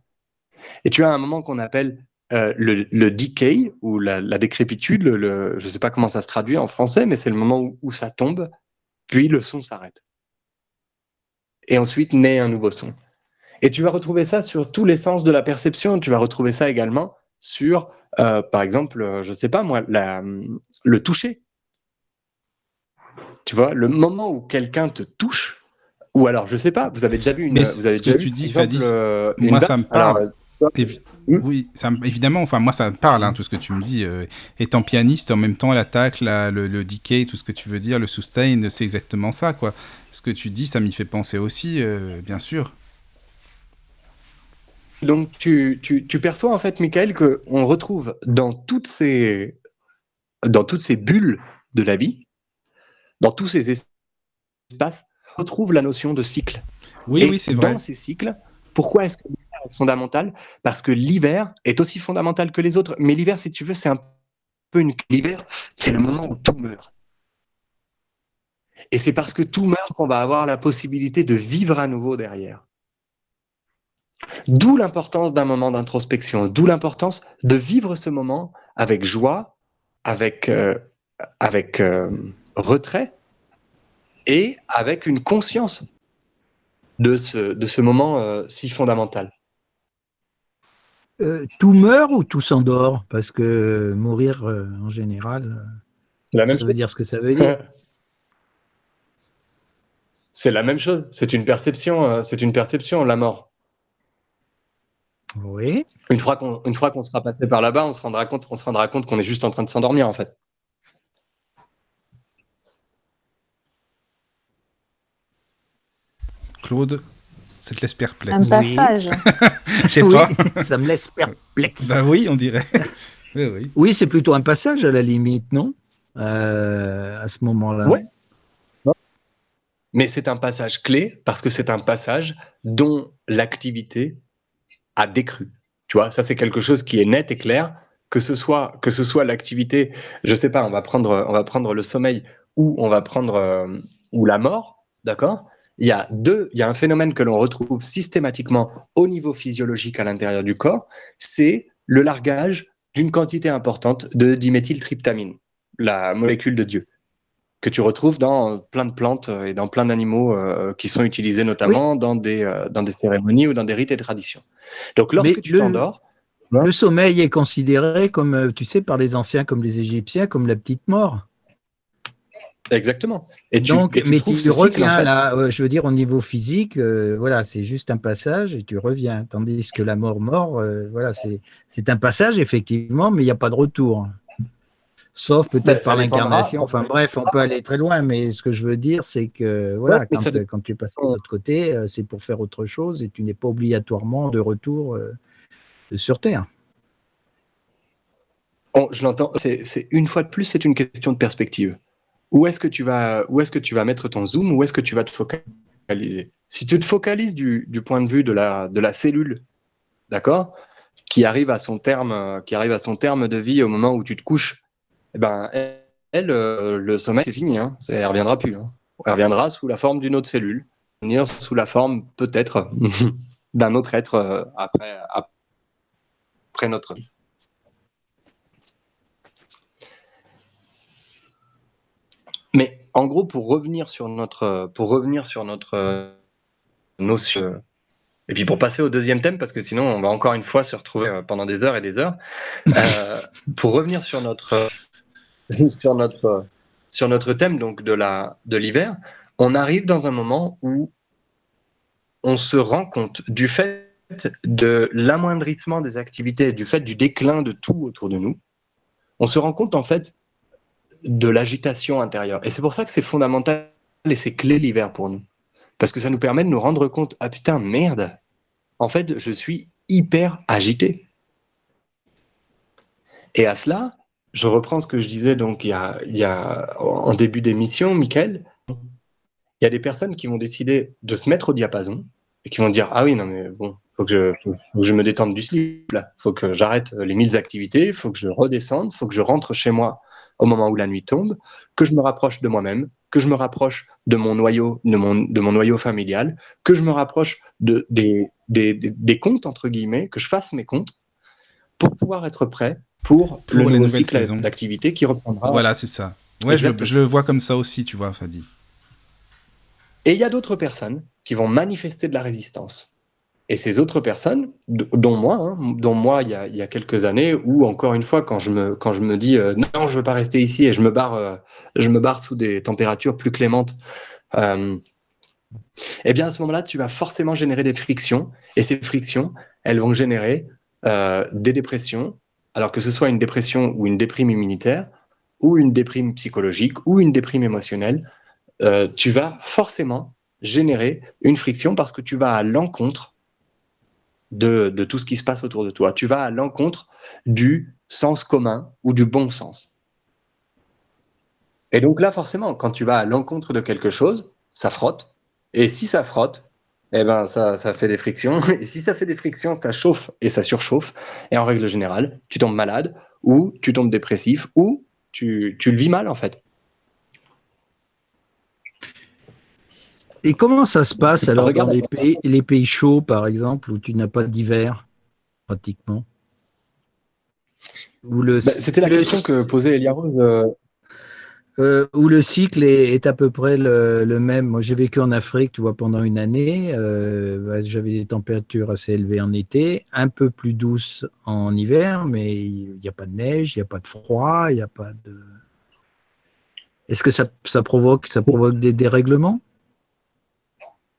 Et tu as un moment qu'on appelle euh, le, decay ou la, décrépitude, le, je ne sais pas comment ça se traduit en français, mais c'est le moment où, ça tombe, puis le son s'arrête. Et ensuite naît un nouveau son. Et tu vas retrouver ça sur tous les sens de la perception. Tu vas retrouver ça également sur, euh, par exemple, euh, je ne sais pas moi, le toucher. Tu vois, le moment où quelqu'un te touche, ou alors, je ne sais pas, vous avez déjà vu une. Mais vous avez ce que tu dis, Fadis, moi, ça me parle. Oui, ça, évidemment, enfin moi ça me parle, hein, tout ce que tu me dis. Euh, étant pianiste, en même temps l'attaque, le, le, decay, tout ce que tu veux dire, le sustain, c'est exactement ça, quoi. Ce que tu dis, ça m'y fait penser aussi, euh, bien sûr. Donc tu, tu, tu, perçois en fait, Michael, qu'on retrouve dans toutes, ces, dans toutes ces bulles de la vie, dans tous ces espaces, on retrouve la notion de cycle. Oui, oui, c'est vrai. Dans ces cycles, pourquoi est-ce que fondamental parce que l'hiver est aussi fondamental que les autres. Mais l'hiver, si tu veux, c'est un peu une. L'hiver, c'est le moment où tout meurt. Et c'est parce que tout meurt qu'on va avoir la possibilité de vivre à nouveau derrière. D'où l'importance d'un moment d'introspection, d'où l'importance de vivre ce moment avec joie, avec, euh, avec euh, retrait et avec une conscience de ce, de ce moment euh, si fondamental euh, Tout meurt ou tout s'endort? Parce que mourir, en général, la même ça veut dire ce que ça veut dire. c'est la même chose. C'est une perception. c'est une perception, la mort. Oui. Une fois qu'on une fois qu'on sera passé par là-bas, on se rendra compte on se rendra compte qu'on est juste en train de s'endormir en fait. Claude, ça te laisse perplexe. Un passage. Je sais pas. ça me laisse perplexe. Bah oui, on dirait. oui, oui. oui c'est plutôt un passage à la limite, non? Euh, À ce moment-là. Oui. Mais c'est un passage clé parce que c'est un passage dont l'activité a décru. Tu vois, ça c'est quelque chose qui est net et clair. Que ce soit que ce soit l'activité, je sais pas, on va prendre on va prendre le sommeil ou on va prendre euh, ou la mort, d'accord? Il y a deux, il y a un phénomène que l'on retrouve systématiquement au niveau physiologique à l'intérieur du corps, c'est le largage d'une quantité importante de diméthyltryptamine, la molécule de Dieu, que tu retrouves dans plein de plantes et dans plein d'animaux euh, qui sont utilisés notamment dans, des, euh, dans des cérémonies ou dans des rites et traditions. Donc lorsque tu t'endors, le sommeil est considéré comme, euh, tu sais, par les anciens comme les Égyptiens, comme la petite mort. Exactement. Et Donc, mais tu reviens là, je veux dire, au niveau physique, euh, voilà, c'est juste un passage et tu reviens. Tandis que la mort-mort, euh, voilà, c'est un passage, effectivement, mais il n'y a pas de retour. Sauf peut-être par l'incarnation. Enfin bref, on peut aller très loin, mais ce que je veux dire, c'est que voilà, quand, tu es passé de l'autre côté, euh, c'est pour faire autre chose et tu n'es pas obligatoirement de retour sur Terre. je l'entends, c'est une fois de plus, c'est une question de perspective où est-ce que tu vas, où est-ce que tu vas mettre ton zoom, où est-ce que tu vas te focaliser? Si tu te focalises du, point de vue de la, cellule, d'accord, qui arrive à son terme, qui arrive à son terme de vie au moment où tu te couches, eh ben, elle, euh, le sommeil c'est fini, hein, elle reviendra plus. Hein. Elle reviendra sous la forme d'une autre cellule, sous la forme peut-être d'un autre être euh, après notre vie. Mais en gros, pour revenir sur notre, pour revenir sur notre euh, notion, et puis pour passer au deuxième thème, parce que sinon on va encore une fois se retrouver euh, pendant des heures et des heures. Euh, pour revenir sur notre, sur notre, sur notre thème donc de la, de l'hiver, on arrive dans un moment où on se rend compte du fait de l'amoindrissement des activités, du fait du déclin de tout autour de nous. On se rend compte en fait de l'agitation intérieure. Et c'est pour ça que c'est fondamental et c'est clé l'hiver pour nous. Parce que ça nous permet de nous rendre compte, ah putain, merde, en fait, je suis hyper agité. Et à cela, je reprends ce que je disais donc il y a, en début d'émission, Michael, il y a des personnes qui vont décider de se mettre au diapason et qui vont dire ah oui non mais bon faut que je faut, que je me détende du slip là. Faut que j'arrête les mille activités faut que je redescende faut que je rentre chez moi au moment où la nuit tombe que je me rapproche de moi-même que je me rapproche de mon noyau de mon de mon noyau familial que je me rapproche de des des, des, comptes entre guillemets que je fasse mes comptes pour pouvoir être prêt pour, le nouveau cycle d'activité qui reprendra. Voilà c'est ça. Ouais je, je, le vois comme ça aussi tu vois Fadi. Et il y a d'autres personnes qui vont manifester de la résistance. Et ces autres personnes, dont moi, hein, dont moi il y, a, quelques années, ou encore une fois quand je me quand je me dis euh, non je veux pas rester ici et je me barre euh, je me barre sous des températures plus clémentes, euh, eh bien à ce moment-là tu vas forcément générer des frictions. Et ces frictions elles vont générer des dépressions, alors que ce soit une dépression ou une déprime immunitaire ou une déprime psychologique ou une déprime émotionnelle, tu vas forcément générer une friction parce que tu vas à l'encontre de, tout ce qui se passe autour de toi. Tu vas à l'encontre du sens commun ou du bon sens. Et donc là, forcément, quand tu vas à l'encontre de quelque chose, ça frotte. Et si ça frotte, eh ben ça, ça fait des frictions. Et si ça fait des frictions, ça chauffe et ça surchauffe. Et en règle générale, tu tombes malade ou tu tombes dépressif ou tu, tu le vis mal en fait. Et comment ça se passe alors dans les pays, les pays chauds, par exemple, où tu n'as pas d'hiver, pratiquement? Bah, C'était la question que posait Elia Rose. Euh. euh, où le cycle est, à peu près le, même. Moi, j'ai vécu en Afrique, tu vois, pendant une année. Euh, bah, j'avais des températures assez élevées en été, un peu plus douces en hiver, mais il n'y a pas de neige, il n'y a pas de froid, il n'y a pas de. Est-ce que ça, ça, provoque, ça provoque des dérèglements?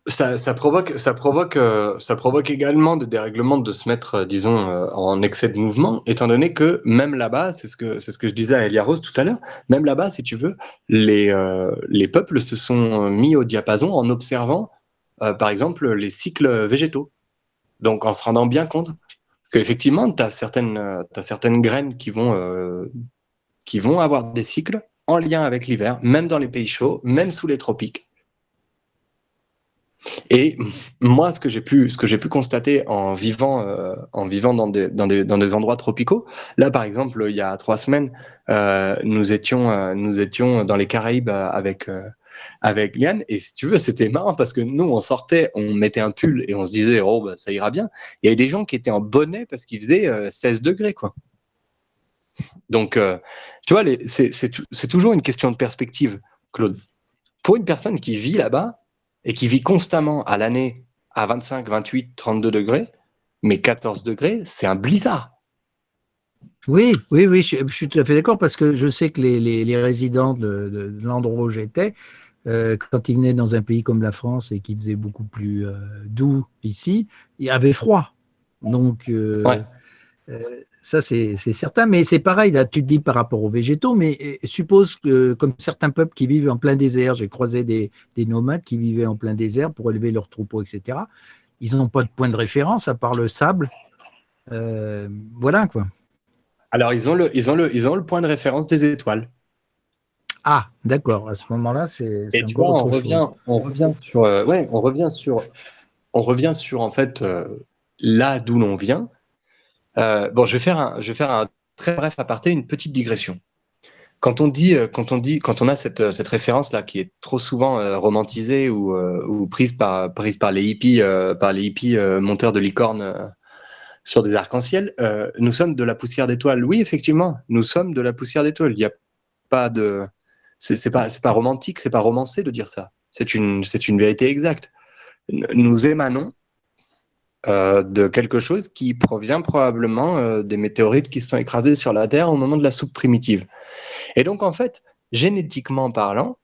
Ça, provoque, ça, provoque, euh, ça provoque également des dérèglements de se mettre, euh, disons, euh, en excès de mouvement, étant donné que même là-bas, c'est ce que c'est ce que je disais à Elia Rose tout à l'heure, même là-bas, si tu veux, les, les peuples se sont mis au diapason en observant, par exemple, les cycles végétaux. Donc, en se rendant bien compte qu'effectivement, tu as certaines, as certaines graines qui vont, qui vont avoir des cycles en lien avec l'hiver, même dans les pays chauds, même sous les tropiques. Et moi, ce que j'ai pu, ce que j'ai pu constater en vivant, euh, en vivant dans des, dans, des, dans des endroits tropicaux, là, par exemple, il y a trois semaines, euh, nous étions, euh, nous étions dans les Caraïbes avec avec Liane. Et si tu veux, c'était marrant parce que nous, on sortait, on mettait un pull et on se disait, oh, bah, ça ira bien. Il y avait des gens qui étaient en bonnet parce qu'il faisait 16 degrés, quoi. Donc, tu vois, c'est toujours une question de perspective, Claude. Pour une personne qui vit là-bas, et qui vit constamment à l'année à 25, 28, 32 degrés, mais 14 degrés, c'est un blizzard. Oui, oui, oui, je, suis tout à fait d'accord parce que je sais que les, résidents de, l'endroit où j'étais, euh, quand ils venaient dans un pays comme la France et qui faisait beaucoup plus euh, doux ici, il y avait froid. Donc, euh, ça, c'est certain, mais c'est pareil, là, tu te dis par rapport aux végétaux, mais euh, suppose que, comme certains peuples qui vivent en plein désert, j'ai croisé des, nomades qui vivaient en plein désert pour élever leurs troupeaux, etc. Ils n'ont pas de point de référence à part le sable. Euh, voilà, quoi. Alors, ils ont, le, ils, ont le, ils ont le point de référence des étoiles. Ah, d'accord. À ce moment-là, c'est. Et tu vois, on revient, on revient sur. Euh, ouais, on revient sur. On revient sur, en fait, là d'où l'on vient euh, bon, je vais faire un, je vais faire un très bref aparté, une petite digression. Quand on dit, euh, quand on dit, quand on a cette, cette référence là qui est trop souvent euh, romantisée ou, prise par, prise par les hippies, par les hippies monteurs de licornes sur des arcs-en-ciel, nous sommes de la poussière d'étoiles. Oui, effectivement, nous sommes de la poussière d'étoiles. Il n'y a pas de, c'est pas, pas romantique, c'est pas romancé de dire ça. C'est une, c'est une vérité exacte. Nous émanons euh, de quelque chose qui provient probablement euh, des météorites qui se sont écrasées sur la Terre au moment de la soupe primitive. Et donc en fait, génétiquement parlant,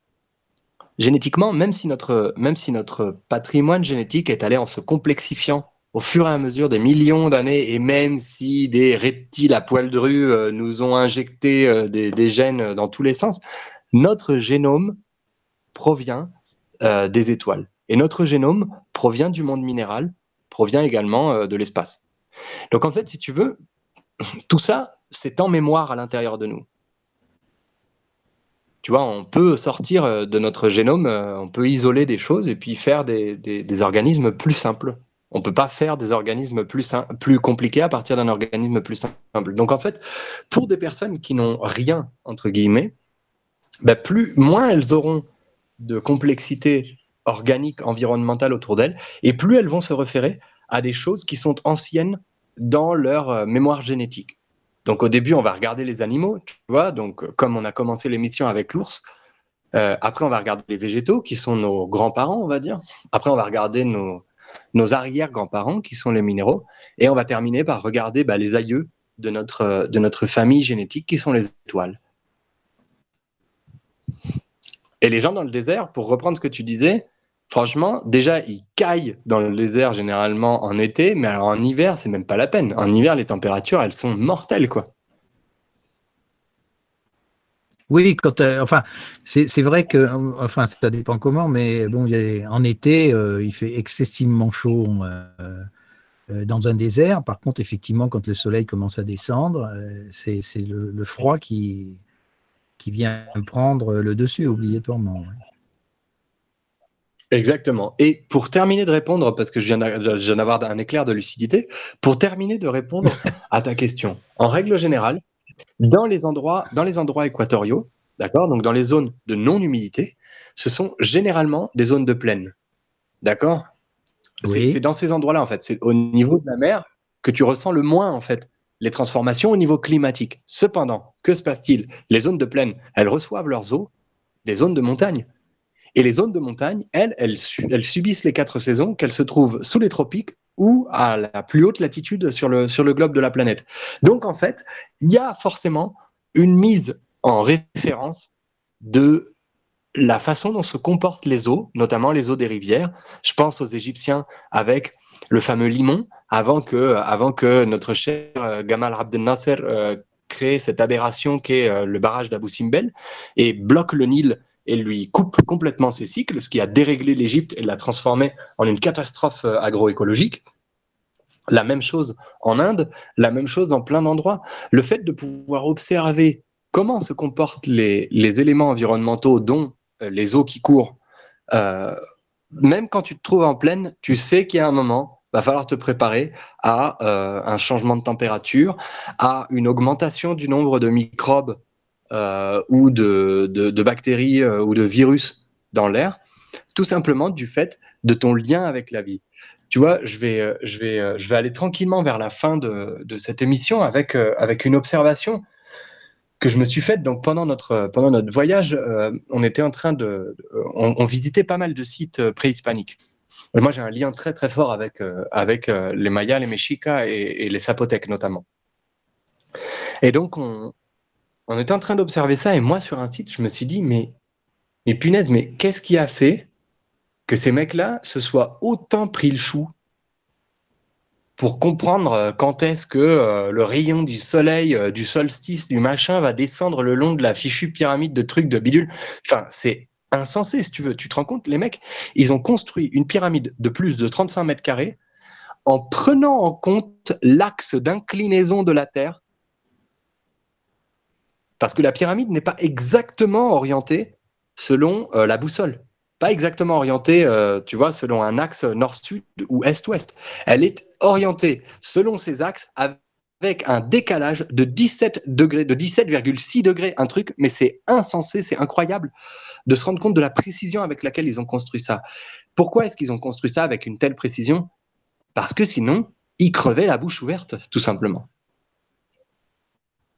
génétiquement, même si notre, même si notre patrimoine génétique est allé en se complexifiant au fur et à mesure des millions d'années, et même si des reptiles à poil de rue euh, nous ont injecté des, des, gènes dans tous les sens, notre génome provient des étoiles. Et notre génome provient du monde minéral, provient également euh, de l'espace. Donc en fait, si tu veux, tout ça, c'est en mémoire à l'intérieur de nous. Tu vois, on peut sortir euh, de notre génome, euh, on peut isoler des choses et puis faire des, organismes plus simples. On ne peut pas faire des organismes plus, plus compliqués à partir d'un organisme plus simple. Donc en fait, pour des personnes qui n'ont rien, entre guillemets, bah, plus, moins elles auront de complexité organique, environnementale autour d'elles, et plus elles vont se référer à des choses qui sont anciennes dans leur euh, mémoire génétique. Donc au début, on va regarder les animaux, tu vois, donc euh, comme on a commencé l'émission avec l'ours, euh, après on va regarder les végétaux, qui sont nos grands-parents, on va dire. Après on va regarder nos, nos arrière-grands-parents, qui sont les minéraux, et on va terminer par regarder bah, les aïeux de notre, de notre famille génétique, qui sont les étoiles. Et les gens dans le désert, pour reprendre ce que tu disais, Franchement, déjà, ils caillent dans le désert généralement en été, mais alors en hiver, c'est même pas la peine. En hiver, les températures, elles sont mortelles, quoi. Oui, quand, euh, c'est vrai que, enfin, ça dépend comment, mais bon, en été, euh, il fait excessivement chaud euh, dans un désert. Par contre, effectivement, quand le soleil commence à descendre, c'est le, froid qui, qui vient prendre le dessus obligatoirement. Exactement. Et pour terminer de répondre, parce que je viens d'avoir un éclair de lucidité, pour terminer de répondre à ta question, en règle générale, dans les endroits, dans les endroits équatoriaux, d'accord, donc dans les zones de non-humidité, ce sont généralement des zones de plaine, d'accord? C'est dans ces endroits-là en fait, c'est au niveau de la mer que tu ressens le moins en fait les transformations au niveau climatique. Cependant, que se passe-t-il? Les zones de plaine, elles reçoivent leurs eaux des zones de montagne. Et les zones de montagne, elles, elles, subissent les quatre saisons, qu'elles se trouvent sous les tropiques ou à la plus haute latitude sur le, sur le globe de la planète. Donc en fait, il y a forcément une mise en référence de la façon dont se comportent les eaux, notamment les eaux des rivières. Je pense aux Égyptiens avec le fameux limon, avant que, avant que notre cher euh, Gamal Abdel Nasser euh, crée cette aberration qu'est euh, le barrage d'Abu Simbel et bloque le Nil et lui coupe complètement ses cycles, ce qui a déréglé l'Égypte et l'a transformé en une catastrophe agroécologique. La même chose en Inde, la même chose dans plein d'endroits. Le fait de pouvoir observer comment se comportent les, éléments environnementaux, dont euh, les eaux qui courent, euh, même quand tu te trouves en plaine, tu sais qu'il y a un moment, va falloir te préparer à euh, un changement de température, à une augmentation du nombre de microbes ou de, de, bactéries ou de virus dans l'air, tout simplement du fait de ton lien avec la vie. Tu vois, je vais, je vais, je vais aller tranquillement vers la fin de, de cette émission avec, avec une observation que je me suis faite donc pendant notre pendant notre voyage, euh, on était en train de, on, visitait pas mal de sites euh, préhispaniques. Moi, j'ai un lien très très fort avec euh, avec les Mayas, les Mexicas et, les Zapotèques notamment. Et donc on on était en train d'observer ça et moi sur un site, je me suis dit mais mais punaise, mais qu'est-ce qui a fait que ces mecs-là se soient autant pris le chou pour comprendre euh, quand est-ce que euh, le rayon du soleil, euh, du solstice, du machin va descendre le long de la fichue pyramide de trucs de bidule? Enfin, c'est insensé, si tu veux. Tu te rends compte, les mecs, ils ont construit une pyramide de plus de 35 mètres carrés en prenant en compte l'axe d'inclinaison de la Terre. Parce que la pyramide n'est pas exactement orientée selon la boussole pas exactement orientée, euh, tu vois, selon un axe nord-sud ou est-ouest. Elle est orientée selon ces axes avec un décalage de 17 degrés, de 17,6 degrés, un truc, mais c'est insensé, c'est incroyable de se rendre compte de la précision avec laquelle ils ont construit ça. Pourquoi est-ce qu'ils ont construit ça avec une telle précision? Parce que sinon, ils crevaient la bouche ouverte, tout simplement.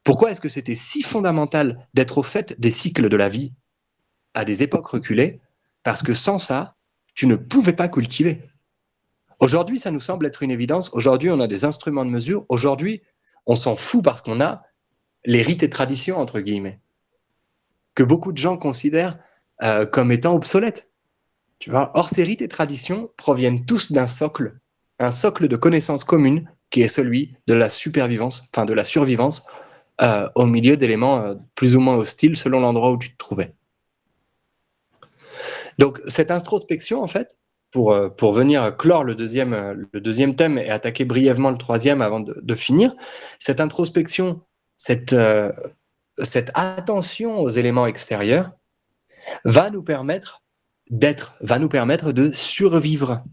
Pourquoi est-ce que c'était si fondamental d'être au fait des cycles de la vie à des époques reculées? Parce que sans ça, tu ne pouvais pas cultiver. Aujourd'hui, ça nous semble être une évidence. Aujourd'hui, on a des instruments de mesure. Aujourd'hui, on s'en fout parce qu'on a les rites et traditions, entre guillemets, que beaucoup de gens considèrent euh, comme étant obsolètes. Tu vois? Or, ces rites et traditions proviennent tous d'un socle, un socle de connaissances communes qui est celui de la supervivance, enfin de la survivance euh, au milieu d'éléments euh, plus ou moins hostiles selon l'endroit où tu te trouvais. Donc cette introspection, en fait, pour, euh, pour venir clore le deuxième, thème et attaquer brièvement le troisième avant de, finir, cette introspection, cette, cette attention aux éléments extérieurs va nous permettre d'être, va nous permettre de survivre.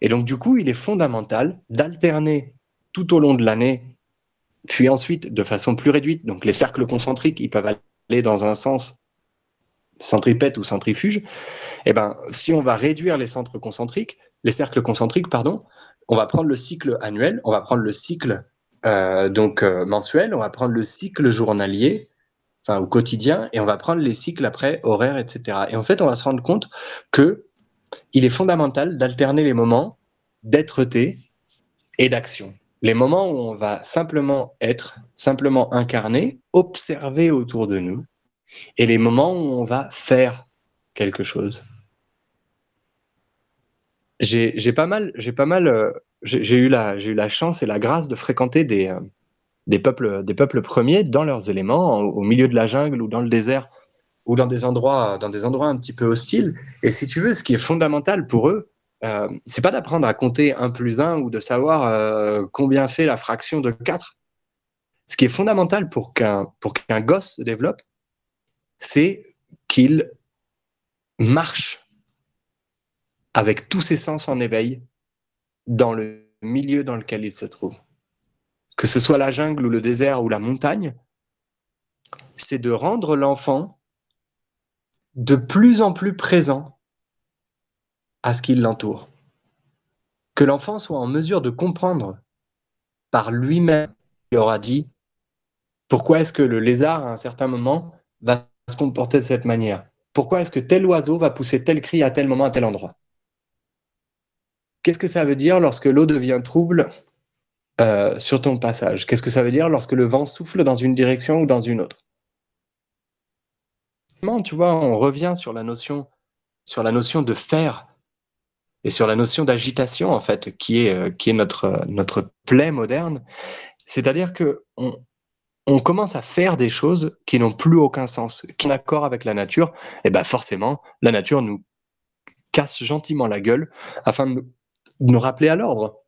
Et donc du coup, il est fondamental d'alterner tout au long de l'année, puis ensuite de façon plus réduite, donc les cercles concentriques, ils peuvent aller dans un sens centripète ou centrifuge, eh ben, si on va réduire les centres concentriques, les cercles concentriques, pardon, on va prendre le cycle annuel, on va prendre le cycle euh, donc euh, mensuel, on va prendre le cycle journalier, enfin au quotidien, et on va prendre les cycles après horaires, etc. Et en fait, on va se rendre compte que il est fondamental d'alterner les moments d'être-té et d'action. Les moments où on va simplement être, simplement incarner, observer autour de nous, et les moments où on va faire quelque chose. J'ai pas mal, j'ai pas mal, euh, j'ai eu la, eu la chance et la grâce de fréquenter des, euh, des peuples, des peuples premiers dans leurs éléments, au milieu de la jungle ou dans le désert ou dans des endroits, dans des endroits un petit peu hostiles. Et si tu veux, ce qui est fondamental pour eux, euh, c'est pas d'apprendre à compter 1 plus 1 ou de savoir euh, combien fait la fraction de 4. Ce qui est fondamental pour qu'un pour qu'un gosse se développe, c'est qu'il marche avec tous ses sens en éveil dans le milieu dans lequel il se trouve. Que ce soit la jungle ou le désert ou la montagne, c'est de rendre l'enfant de plus en plus présent à ce qui l'entoure. Que l'enfant soit en mesure de comprendre par lui-même, il aura dit, pourquoi est-ce que le lézard, à un certain moment, va se comporter de cette manière? Pourquoi est-ce que tel oiseau va pousser tel cri à tel moment, à tel endroit? Qu'est-ce que ça veut dire lorsque l'eau devient trouble euh, sur ton passage? Qu'est-ce que ça veut dire lorsque le vent souffle dans une direction ou dans une autre? Tu vois, on revient sur la notion, sur la notion de faire et sur la notion d'agitation en fait, qui est, euh, qui est notre, notre plaie moderne. C'est-à-dire que on, on commence à faire des choses qui n'ont plus aucun sens, qui accord avec la nature, et ben forcément, la nature nous casse gentiment la gueule afin de nous, rappeler à l'ordre.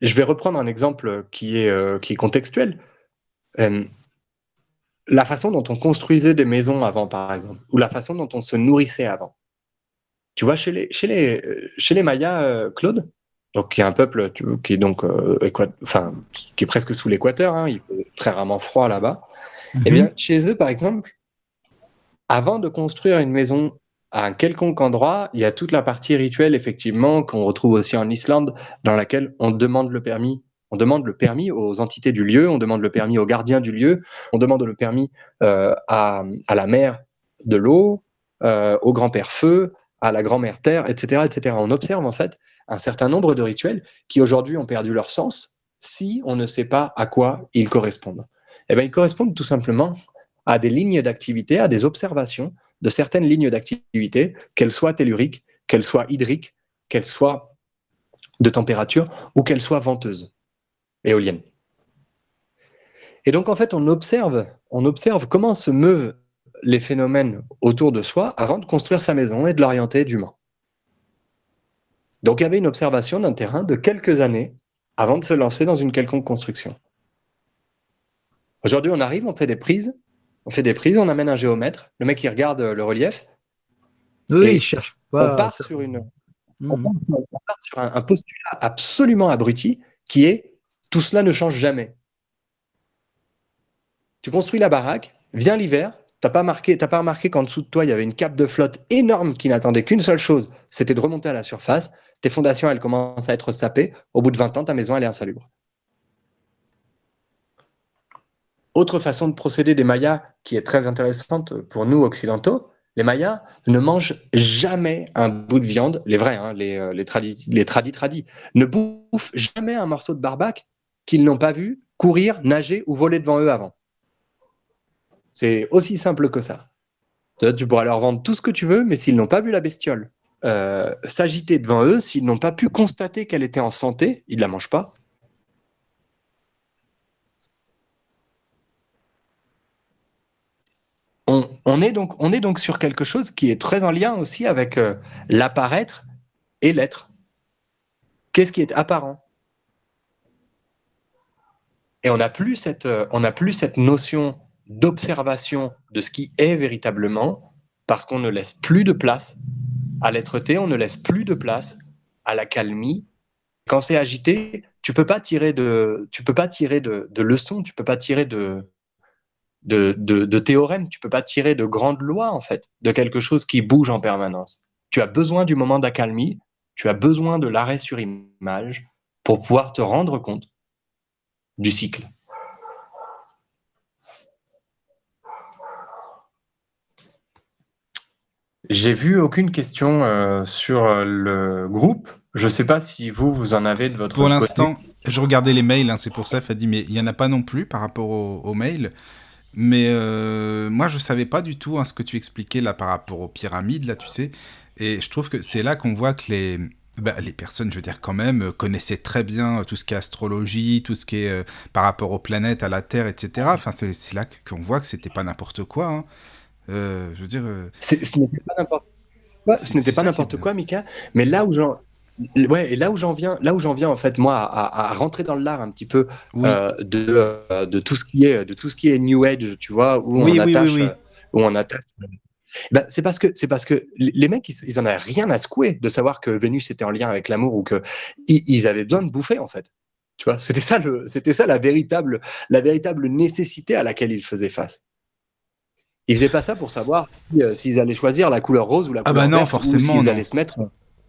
Je vais reprendre un exemple qui est, euh, qui est contextuel. Euh, la façon dont on construisait des maisons avant, par exemple, ou la façon dont on se nourrissait avant. Tu vois, chez les, chez les, euh, chez les Mayas, Claude, donc qui est un peuple qui est donc euh, enfin qui est presque sous l'équateur, hein, il fait très rarement froid là-bas. Et eh bien mhm. chez eux par exemple, avant de construire une maison à un quelconque endroit, il y a toute la partie rituelle effectivement qu'on retrouve aussi en Islande, dans laquelle on demande le permis. On demande le permis aux entités du lieu, on demande le permis aux gardiens du lieu, on demande le permis euh, à, la mère de l'eau, euh, au grand-père feu, à la grand-mère terre, etc., etc. On observe en fait un certain nombre de rituels qui aujourd'hui ont perdu leur sens si on ne sait pas à quoi ils correspondent. Eh bien, ils correspondent tout simplement à des lignes d'activité, à des observations de certaines lignes d'activité, qu'elles soient telluriques, qu'elles soient hydriques, qu'elles soient de température ou qu'elles soient venteuses, éoliennes. Et donc, en fait, on observe, on observe comment se meuvent les phénomènes autour de soi avant de construire sa maison et de l'orienter dûment. Donc il y avait une observation d'un terrain de quelques années avant de se lancer dans une quelconque construction. Aujourd'hui, on arrive, on fait des prises, on fait des prises, on amène un géomètre, le mec il regarde le relief. Oui, il cherche pas. On part sur une, mmh. sur un, postulat absolument abruti qui est tout cela ne change jamais. Tu construis la baraque, vient l'hiver, T'as pas pas remarqué qu'en dessous de toi, il y avait une cape de flotte énorme qui n'attendait qu'une seule chose, c'était de remonter à la surface. Tes fondations, elles commencent à être sapées. Au bout de 20 ans, ta maison, elle est insalubre. Autre façon de procéder des Mayas qui est très intéressante pour nous occidentaux, les Mayas ne mangent jamais un bout de viande, les vrais, hein, les, euh, les tradis tradis, ne bouffent jamais un morceau de barbac qu'ils n'ont pas vu courir, nager ou voler devant eux avant. C'est aussi simple que ça. Tu pourras leur vendre tout ce que tu veux, mais s'ils n'ont pas vu la bestiole euh, s'agiter devant eux, s'ils n'ont pas pu constater qu'elle était en santé, ils ne la mangent pas. On, est donc, sur quelque chose qui est très en lien aussi avec euh, l'apparaître et l'être. Qu'est-ce qui est apparent? Et on n'a plus cette, euh, on plus cette notion d'observation de ce qui est véritablement, parce qu'on ne laisse plus de place à l'être-té, on ne laisse plus de place à la calmie. Quand c'est agité, tu peux pas tirer de, tu peux pas tirer de, leçons, tu peux pas tirer de, de, de, de théorèmes, tu peux pas tirer de grandes lois en fait, de quelque chose qui bouge en permanence. Tu as besoin du moment d'accalmie, tu as besoin de l'arrêt sur image pour pouvoir te rendre compte du cycle. J'ai vu aucune question euh, sur euh, le groupe. Je ne sais pas si vous, vous en avez de votre Pour l'instant, je regardais les mails, hein, c'est pour ça, Fadi, mais il n'y en a pas non plus par rapport aux, mails. Mais euh, moi, je ne savais pas du tout hein, ce que tu expliquais là par rapport aux pyramides, là, tu sais. Et je trouve que c'est là qu'on voit que les, bah, les personnes, je veux dire, quand même, connaissaient très bien tout ce qui est astrologie, tout ce qui est par rapport aux planètes, à la Terre, etc. Enfin, c'est là qu'on voit que c'était pas n'importe quoi. Hein. Euh, je veux dire. Euh, ce n'était pas n'importe quoi, ce n'était pas n'importe quoi, Mika. Mais là où j'en, ouais, et là où j'en viens, là où j'en viens en fait, moi, à, rentrer dans l'art un petit peu euh, de, de tout ce qui est, de tout ce qui est New Age, tu vois, où on attache, où on attache. Ben, c'est parce que c'est parce que les mecs ils, ils en avaient rien à secouer de savoir que Vénus était en lien avec l'amour ou que ils, avaient besoin de bouffer en fait. Tu vois, c'était ça le, c'était ça la véritable, la véritable nécessité à laquelle ils faisaient face. Ils faisaient pas ça pour savoir euh, s'ils allaient choisir la couleur rose ou la ah couleur bah non, forcément, ou s'ils allaient se mettre.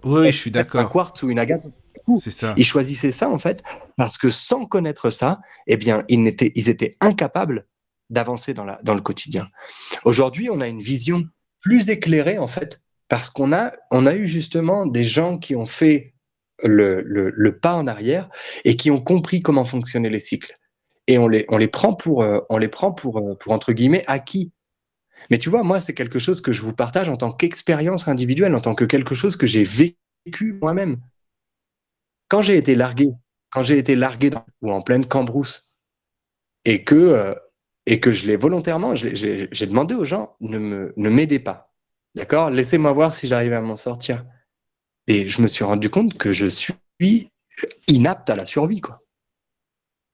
Oui, je suis d'accord. Un quartz ou une agate. beaucoup. Ils choisissaient ça, en fait, parce que sans connaître ça, eh bien, ils étaient, ils étaient incapables d'avancer dans, dans le quotidien. Aujourd'hui, on a une vision plus éclairée, en fait, parce qu'on a, on a eu justement des gens qui ont fait le, le, le, pas en arrière et qui ont compris comment fonctionnaient les cycles. Et on les, on les prend pour, euh, on les prend pour, euh, pour entre guillemets acquis. Mais tu vois, moi, c'est quelque chose que je vous partage en tant qu'expérience individuelle, en tant que quelque chose que j'ai vécu moi-même. Quand j'ai été largué, quand j'ai été largué dans, ou en pleine cambrousse, et que, euh, et que je l'ai volontairement, j'ai demandé aux gens, ne m'aidez pas. D'accord? Laissez-moi voir si j'arrive à m'en sortir. Et je me suis rendu compte que je suis inapte à la survie, quoi.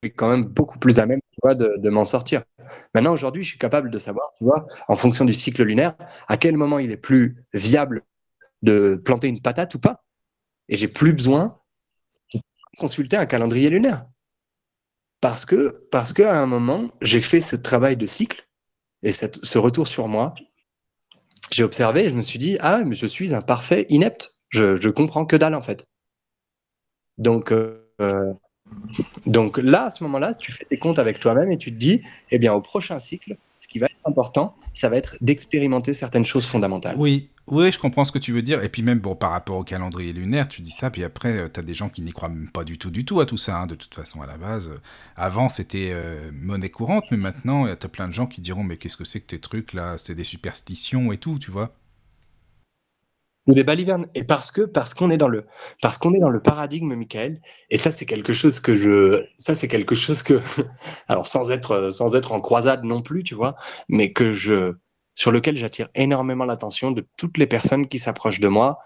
Je suis quand même beaucoup plus à même de, de m'en sortir. Maintenant, aujourd'hui, je suis capable de savoir, tu vois, en fonction du cycle lunaire, à quel moment il est plus viable de planter une patate ou pas. Et j'ai plus besoin de consulter un calendrier lunaire. Parce que, parce qu'à un moment, j'ai fait ce travail de cycle et ce retour sur moi. J'ai observé et je me suis dit, ah, mais je suis un parfait inepte. Je, je comprends que dalle, en fait. Donc, euh, donc là, à ce moment-là, tu fais tes comptes avec toi-même et tu te dis, eh bien, au prochain cycle, ce qui va être important, ça va être d'expérimenter certaines choses fondamentales. Oui, oui, je comprends ce que tu veux dire. Et puis même bon, par rapport au calendrier lunaire, tu dis ça, puis après, euh, tu as des gens qui n'y croient même pas du tout, du tout à tout ça, hein, de toute façon, à la base. avant, c'était euh, monnaie courante, mais maintenant, tu as plein de gens qui diront, mais qu'est-ce que c'est que tes trucs là? C'est des superstitions et tout, tu vois ou des balivernes. Et parce que parce qu'on est dans le parce qu'on est dans le paradigme, Michael. Et ça, c'est quelque chose que je ça c'est quelque chose que alors sans être sans être en croisade non plus, tu vois, mais que je sur lequel j'attire énormément l'attention de toutes les personnes qui s'approchent de moi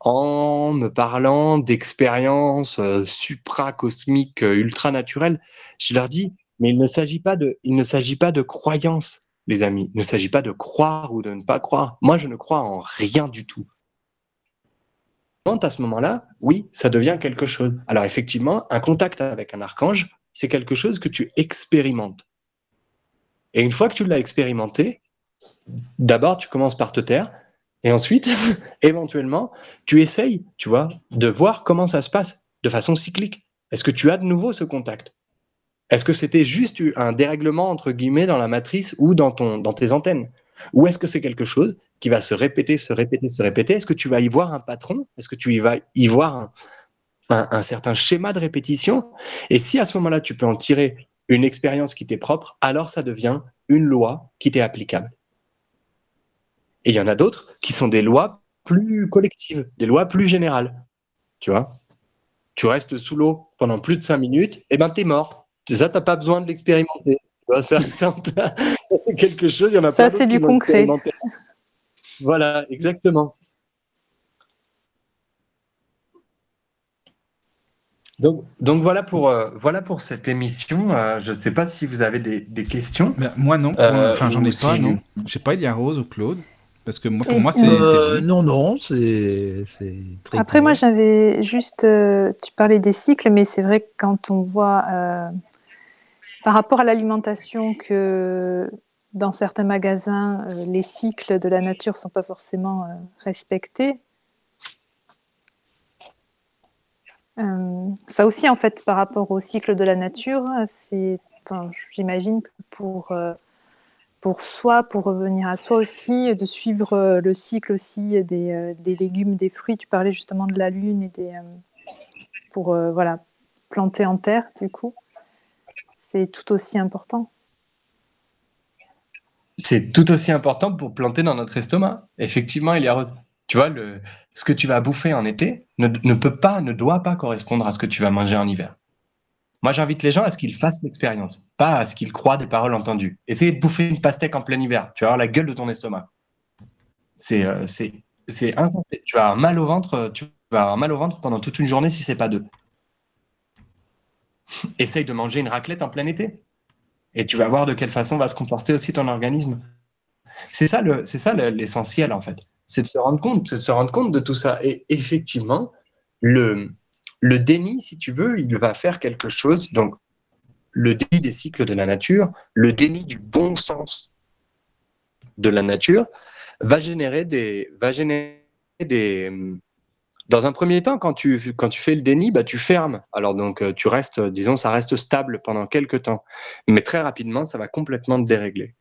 en me parlant d'expériences euh, supra-cosmiques, euh, ultra-naturelles. Je leur dis, mais il ne s'agit pas de il ne s'agit pas de croyances les amis. Il ne s'agit pas de croire ou de ne pas croire. Moi, je ne crois en rien du tout à ce moment-là, oui, ça devient quelque chose. Alors effectivement, un contact avec un archange, c'est quelque chose que tu expérimentes. Et une fois que tu l'as expérimenté, d'abord tu commences par te taire, et ensuite, éventuellement, tu essayes, tu vois, de voir comment ça se passe de façon cyclique. Est-ce que tu as de nouveau ce contact? Est-ce que c'était juste un dérèglement entre guillemets dans la matrice ou dans tes antennes? Ou est-ce que c'est quelque chose qui va se répéter, se répéter, se répéter? Est-ce que tu vas y voir un patron? Est-ce que tu y vas y voir un, certain schéma de répétition? Et si à ce moment-là, tu peux en tirer une expérience qui t'est propre, alors ça devient une loi qui t'est applicable. Et il y en a d'autres qui sont des lois plus collectives, des lois plus générales. Tu vois? Tu restes sous l'eau pendant plus de cinq minutes, et ben t'es mort. Ça, t'as pas besoin de l'expérimenter. Ça, c'est quelque chose, il y en a Ça, c'est du concret. Voilà, exactement. Donc, donc voilà, pour, euh, voilà pour cette émission. Euh, je ne sais pas si vous avez des, des questions. Ben, moi non, euh, enfin j'en ai pas, non. Je sais pas, il y a Rose ou Claude. Parce que moi, pour moi, c'est. non, non, c'est très. Après, moi, j'avais juste. tu parlais des cycles, mais c'est vrai que quand on voit par rapport à l'alimentation que dans certains magasins, euh, les cycles de la nature ne sont pas forcément euh, respectés. Euh, ça aussi, en fait, par rapport au cycle de la nature, c'est, enfin, j'imagine que pour, pour soi, pour revenir à soi aussi, de suivre le cycle aussi des, des, légumes, des fruits. Tu parlais justement de la lune et des, pour voilà, planter en terre, du coup c'est tout aussi important. C'est tout aussi important pour planter dans notre estomac. Effectivement, il y a, tu vois, le, ce que tu vas bouffer en été ne, peut pas, ne doit pas correspondre à ce que tu vas manger en hiver. Moi, j'invite les gens à ce qu'ils fassent l'expérience, pas à ce qu'ils croient des paroles entendues. Essayez de bouffer une pastèque en plein hiver, tu vas avoir la gueule de ton estomac. C'est euh, c'est insensé. Tu vas avoir mal au ventre, tu vas avoir mal au ventre pendant toute une journée si c'est pas deux. essaye de manger une raclette en plein été. Et tu vas voir de quelle façon va se comporter aussi ton organisme. C'est ça le, c'est ça l'essentiel en fait. C'est de se rendre compte, c'est de se rendre compte de tout ça. Et effectivement, le, le déni, si tu veux, il va faire quelque chose. Donc, le déni des cycles de la nature, le déni du bon sens de la nature, va générer des, va générer des, Dans un premier temps, quand tu, quand tu fais le déni, bah, tu fermes. Alors donc, euh, tu restes, disons, ça reste stable pendant quelques temps. Mais très rapidement, ça va complètement te dérégler.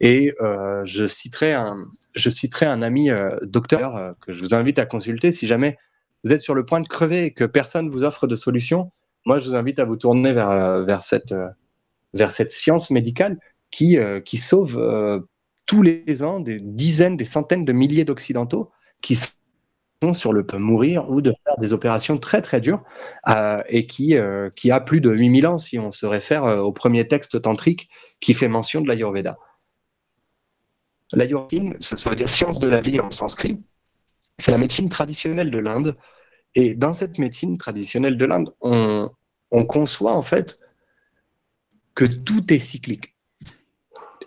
Et euh, je, citerai un, je citerai un ami euh, docteur euh, que je vous invite à consulter si jamais vous êtes sur le point de crever et que personne vous offre de solution. Moi, je vous invite à vous tourner vers, euh, euh, cette science médicale qui, euh, sauve tous les ans des dizaines, des centaines de milliers d'Occidentaux qui sont sur le point de mourir ou de faire des opérations très très dures et qui, a plus de 8000 ans si on se réfère au premier texte tantrique qui fait mention de l'Ayurveda. L'Ayurveda, ça veut dire science de la vie en sanskrit. C'est la médecine traditionnelle de l'Inde. Et dans cette médecine traditionnelle de l'Inde, on, on conçoit en fait que tout est cyclique.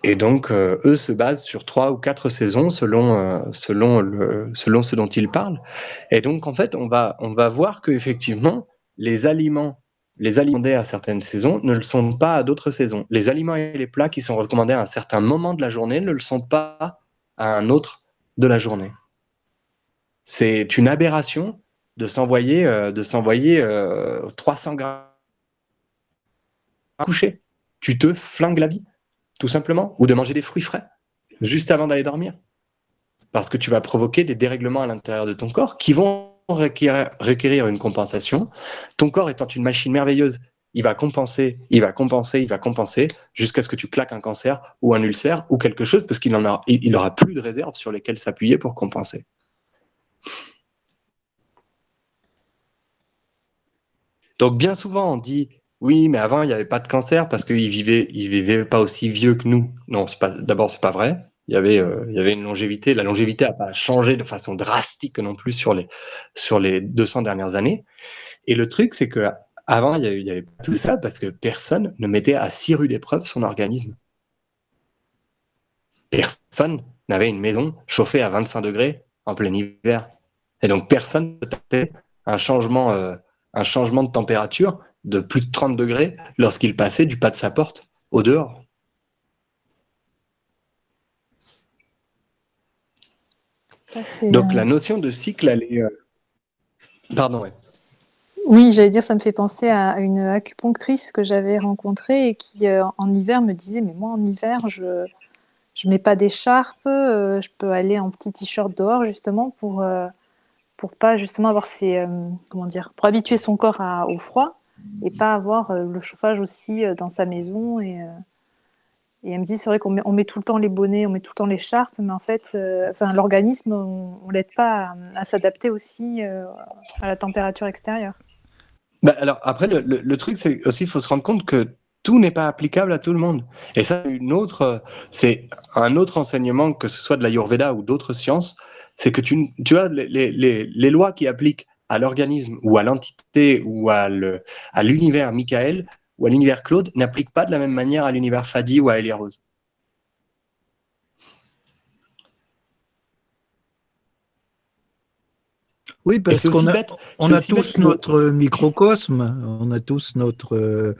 Et donc, euh, eux se basent sur trois ou quatre saisons selon, euh, selon, selon ce dont ils parlent. Et donc, en fait, on va, on va voir qu'effectivement, les aliments, les aliments à certaines saisons ne le sont pas à d'autres saisons. Les aliments et les plats qui sont recommandés à un certain moment de la journée ne le sont pas à un autre de la journée. C'est une aberration de s'envoyer euh, de s'envoyer euh, 300 grammes coucher. Tu te flingues la vie, tout simplement, ou de manger des fruits frais juste avant d'aller dormir, parce que tu vas provoquer des dérèglements à l'intérieur de ton corps qui vont requérir, une compensation. Ton corps étant une machine merveilleuse, il va compenser, il va compenser, il va compenser jusqu'à ce que tu claques un cancer ou un ulcère ou quelque chose, parce qu'il en aura, aura plus de réserves sur lesquelles s'appuyer pour compenser. Donc bien souvent on dit oui, mais avant il n'y avait pas de cancer parce qu'ils vivaient, ils vivaient pas aussi vieux que nous. Non, c'est pas. D'abord c'est pas vrai. Il y avait, euh, il y avait une longévité. La longévité n'a pas changé de façon drastique non plus sur les sur les 200 dernières années. Et le truc c'est que avant il y avait, il y avait pas tout ça parce que personne ne mettait à si rude épreuve son organisme. Personne n'avait une maison chauffée à 25 degrés en plein hiver. Et donc personne ne tapait un changement euh, un changement de température de plus de 30 degrés lorsqu'il passait du pas de sa porte au dehors. Ça, Donc euh, la notion de cycle, elle est... euh, Pardon, ouais. Oui, j'allais dire, ça me fait penser à une acupunctrice que j'avais rencontrée et qui, euh, en hiver, me disait, mais moi, en hiver, je je mets pas d'écharpe, euh, je peux aller en petit t-shirt dehors, justement, pour, pour pas, justement, avoir ces, euh, comment dire, pour habituer son corps au froid et pas avoir euh, le chauffage aussi euh, dans sa maison. Et, et elle me dit, c'est vrai qu'on met, on met tout le temps les bonnets, on met tout le temps l'écharpe, mais en fait, enfin, l'organisme, on, on l'aide pas à, s'adapter aussi à la température extérieure. Bah, alors après, le, le- truc, c'est aussi, il faut se rendre compte que tout n'est pas applicable à tout le monde. Et ça, c'est un autre enseignement, que ce soit de l'Ayurveda ou d'autres sciences, c'est que tu, tu vois, les, les- les- les lois qui appliquent à l'organisme ou à l'entité ou à l'univers Michael ou à l'univers Claude n'appliquent pas de la même manière à l'univers Fadi ou à Elia Rose. Oui, parce qu'on a, on tous que- notre microcosme, on a tous notre, euh,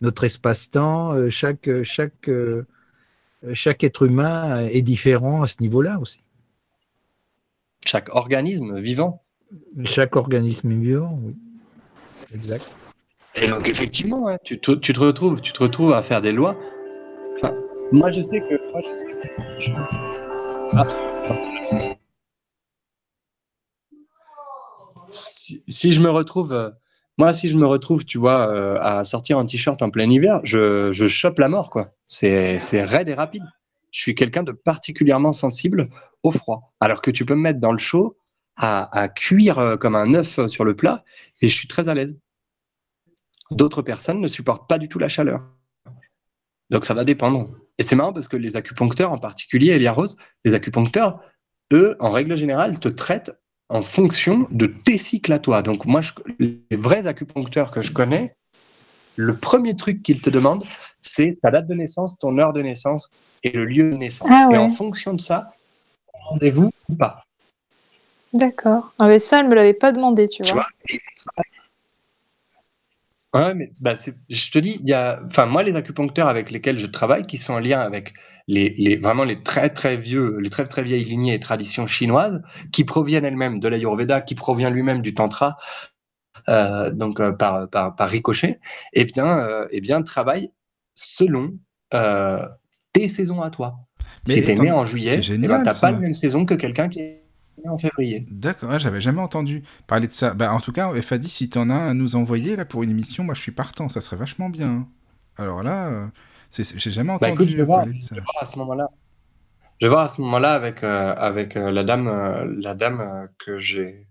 notre espace-temps. euh, Chaque, chaque, euh, chaque être humain est différent à ce niveau-là aussi. Chaque organisme vivant. Chaque organisme vivant, oui. Exact. Et donc effectivement, ouais, tu, te, tu te retrouves, tu te retrouves à faire des lois. Enfin, moi je sais que moi, je- je- Ah. Si, si je me retrouve, euh, moi si je me retrouve, tu vois, euh, à sortir en t-shirt en plein hiver, je, je chope la mort quoi. C'est c'est raide et rapide. Je suis quelqu'un de particulièrement sensible au froid, alors que tu peux me mettre dans le chaud à, à cuire euh, comme un œuf sur le plat et je suis très à l'aise. D'autres personnes ne supportent pas du tout la chaleur. Donc ça va dépendre. Et c'est marrant parce que les acupuncteurs, en particulier Elia Rose, les acupuncteurs, eux, en règle générale, te traitent en fonction de tes cycles à toi. Donc moi, je- les vrais acupuncteurs que je connais, le premier truc qu'ils te demandent, c'est ta date de naissance, ton heure de naissance et le lieu de naissance. Ah Et en fonction de ça, rendez-vous ou pas. D'accord. Ah, mais ça, elle me l'avait pas demandé, tu Tu vois. vois Et Ouais, mais bah, je te dis, il y a, enfin moi les acupuncteurs avec lesquels je travaille, qui sont en lien avec les, les vraiment les très très vieux, les très très vieilles lignées et traditions chinoises, qui proviennent elles-mêmes de l'Ayurveda, qui provient lui-même du tantra, euh, donc euh, par, par, par ricochet, et eh bien euh, eh bien travaillent selon tes saisons à toi. Mais si t'es né en juillet, tu n'as pas la même saison que quelqu'un qui est en février. D'accord, j'avais jamais entendu parler de ça. Bah, en tout cas, FADI, si tu en as un à nous envoyer là pour une émission, moi je suis partant, ça serait vachement bien. Hein. Alors là, euh, j'ai jamais bah, entendu parler de ça. Je vais voir à ce moment-là. Je vais voir à ce moment-là avec, euh, avec euh, la dame, la dame que j'ai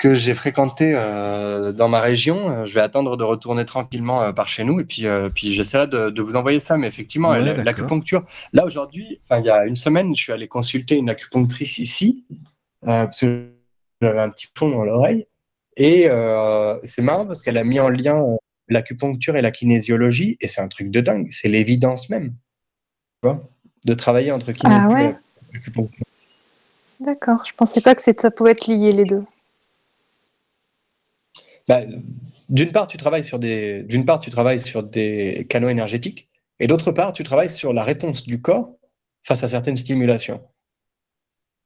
que j'ai fréquenté euh, dans ma région. Euh, je vais attendre de retourner tranquillement euh, par chez nous et puis, puis j'essaierai de, vous envoyer ça. Mais effectivement, l'acupuncture, là aujourd'hui, il y a une semaine, je suis allé consulter une acupunctrice ici parce que j'avais un petit fond dans l'oreille. Et c'est marrant parce qu'elle a mis en lien l'acupuncture et la kinésiologie et c'est un truc de dingue. C'est l'évidence même de travailler entre kinésiologie ah ouais. et acupuncture. D'accord, je pensais pas que ça pouvait être lié les deux. Bah, d'une part, tu travailles sur des, canaux énergétiques, et d'autre part, tu travailles sur la réponse du corps face à certaines stimulations.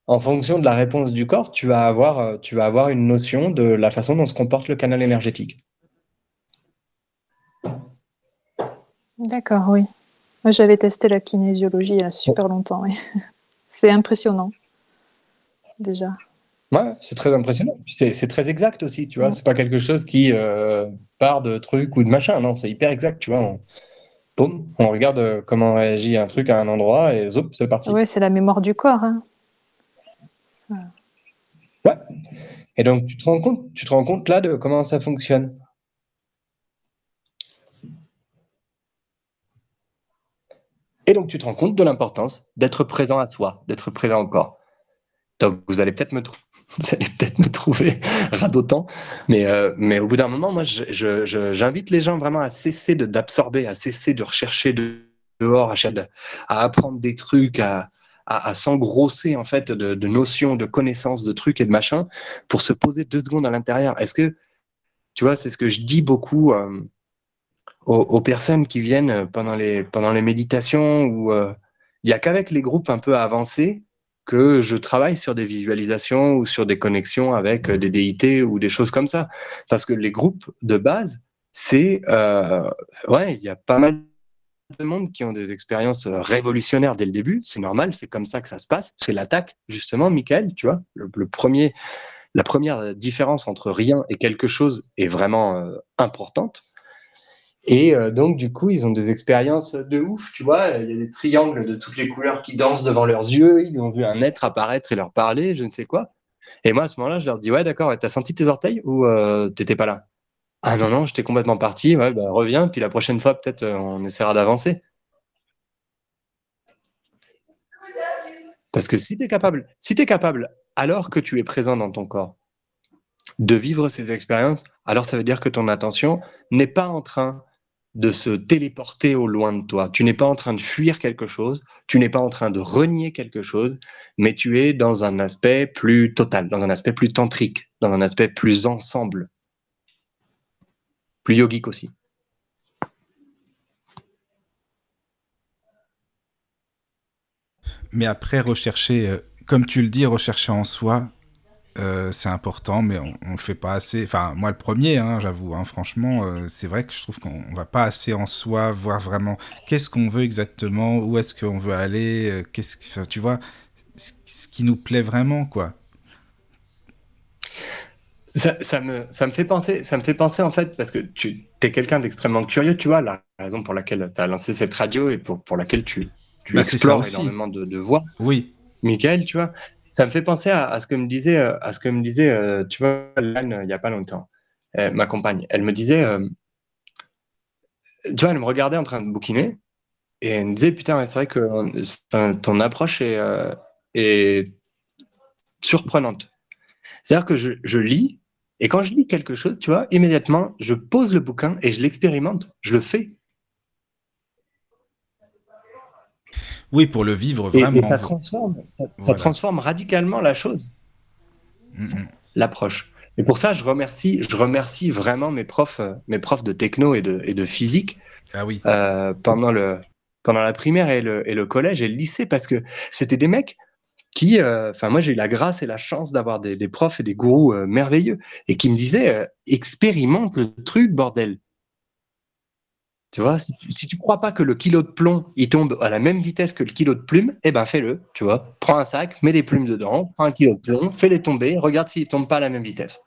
En fonction de la réponse du corps, tu vas avoir, tu vas avoir une notion de la façon dont se comporte le canal énergétique. D'accord, oui. Moi, j'avais testé la kinésiologie il y a super longtemps. C'est impressionnant, déjà c'est très impressionnant. C'est très exact aussi, tu vois. C'est pas quelque chose qui euh, part de trucs ou de machin. Non, c'est hyper exact, tu vois. On, on regarde euh, comment réagit un truc à un endroit et zoup, c'est parti. Oui, c'est la mémoire du corps. Hein. Ouais. Et donc, tu te rends compte, tu te rends compte là de comment ça fonctionne? Et donc, tu te rends compte de l'importance d'être présent à soi, d'être présent au corps. Donc, vous allez peut-être me, peut me trouver radotant, mais, euh, mais au bout d'un moment, moi, j'invite les gens vraiment à cesser d'absorber, à cesser de rechercher dehors, à, apprendre des trucs, à, à, s'engrosser en fait de, notions, de connaissances, de trucs et de machins, pour se poser deux secondes à l'intérieur. Est-ce que, tu vois, c'est ce que je dis beaucoup euh, aux, personnes qui viennent pendant les, pendant les méditations, où euh, il n'y a qu'avec les groupes un peu avancés que je travaille sur des visualisations ou sur des connexions avec euh, des déités ou des choses comme ça. Parce que les groupes de base, c'est euh, ouais, il y a pas mal de monde qui ont des expériences euh, révolutionnaires dès le début. C'est normal, c'est comme ça que ça se passe. C'est l'attaque, justement, Michael, tu vois. Le, premier, la première différence entre rien et quelque chose est vraiment importante. Et euh, donc, du coup, ils ont des expériences de ouf, tu vois. Il y a des triangles de toutes les couleurs qui dansent devant leurs yeux. Ils ont vu un être apparaître et leur parler, je ne sais quoi. Et moi, à ce moment-là, je leur dis, ouais, d'accord, t'as senti tes orteils ou euh, t'étais pas là? Ah non, non, j'étais complètement parti. Ouais, bah, reviens, puis la prochaine fois, peut-être, euh, on essaiera d'avancer. Parce que si tu es capable, si tu es capable, alors que tu es présent dans ton corps, de vivre ces expériences, alors ça veut dire que ton attention n'est pas en train de se téléporter au loin de toi. Tu n'es pas en train de fuir quelque chose, tu n'es pas en train de renier quelque chose, mais tu es dans un aspect plus total, dans un aspect plus tantrique, dans un aspect plus ensemble, plus yogique aussi. Mais après, rechercher, euh, comme tu le dis, rechercher en soi, euh, c'est important, mais on, ne le fait pas assez. Enfin, moi le premier, hein, j'avoue. Hein, franchement, euh, c'est vrai que je trouve qu'on va pas assez en soi voir vraiment qu'est-ce qu'on veut exactement, où est-ce qu'on veut aller, euh, qu'est-ce que, tu vois, ce qui nous plaît vraiment, quoi. Ça, me, ça me fait penser, ça me fait penser en fait, parce que tu es quelqu'un d'extrêmement curieux, tu vois, la raison pour laquelle tu as lancé cette radio et pour, pour laquelle tu, tu bah, explores énormément de, de voix. Oui. Michael, tu vois, ça me fait penser à, ce que me disait, euh, à ce que me disait, euh, tu vois, Lanne, il n'y a pas longtemps, euh, ma compagne. Elle me disait, tu vois, elle me regardait en train de bouquiner et elle me disait, putain, c'est vrai que ton approche est, est surprenante. C'est-à-dire que je, je, lis et quand je lis quelque chose, tu vois, immédiatement, je pose le bouquin et je l'expérimente, je le fais. Oui, pour le vivre vraiment. Et, ça transforme, ça, transforme radicalement la chose, l'approche. Et pour ça, je remercie, je remercie vraiment mes profs, euh, mes profs de techno et de, et de physique Ah oui. euh, pendant le pendant la primaire et le, et le collège et le lycée parce que c'était des mecs qui, euh, enfin moi j'ai eu la grâce et la chance d'avoir des, des profs et des gourous euh, merveilleux et qui me disaient expérimente le truc bordel. Tu vois, si tu, si tu crois pas que le kilo de plomb il tombe à la même vitesse que le kilo de plume, eh ben fais-le. Tu vois, prends un sac, mets des plumes dedans, prends un kilo de plomb, fais-les tomber, regarde s'ils tombent pas à la même vitesse.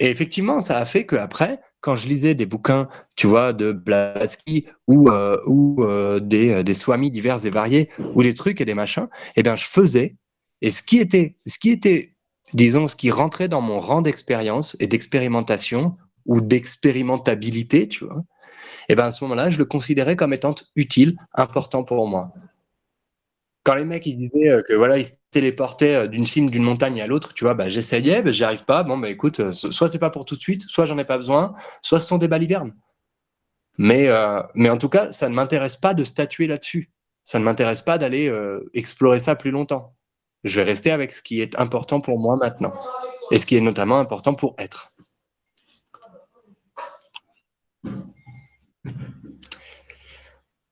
Et effectivement, ça a fait que après, quand je lisais des bouquins, tu vois, de Blavatsky ou, euh, euh, des, euh, des swamis divers et variés, ou des trucs et des machins, eh bien, je faisais. Et ce qui était, ce qui était, disons, ce qui rentrait dans mon rang d'expérience et d'expérimentation ou d'expérimentabilité, tu vois, eh ben, à ce moment-là, je le considérais comme étant utile, important pour moi. Quand les mecs ils disaient euh, que voilà ils se téléportaient euh, d'une cime d'une montagne à l'autre, tu vois, bah, j'essayais, bah, j'y arrive pas. Bon bah écoute, euh, so- soit c'est pas pour tout de suite, soit j'en ai pas besoin, soit ce sont des balivernes. Mais en tout cas, ça ne m'intéresse pas de statuer là-dessus. Ça ne m'intéresse pas d'aller explorer ça plus longtemps. Je vais rester avec ce qui est important pour moi maintenant et ce qui est notamment important pour être.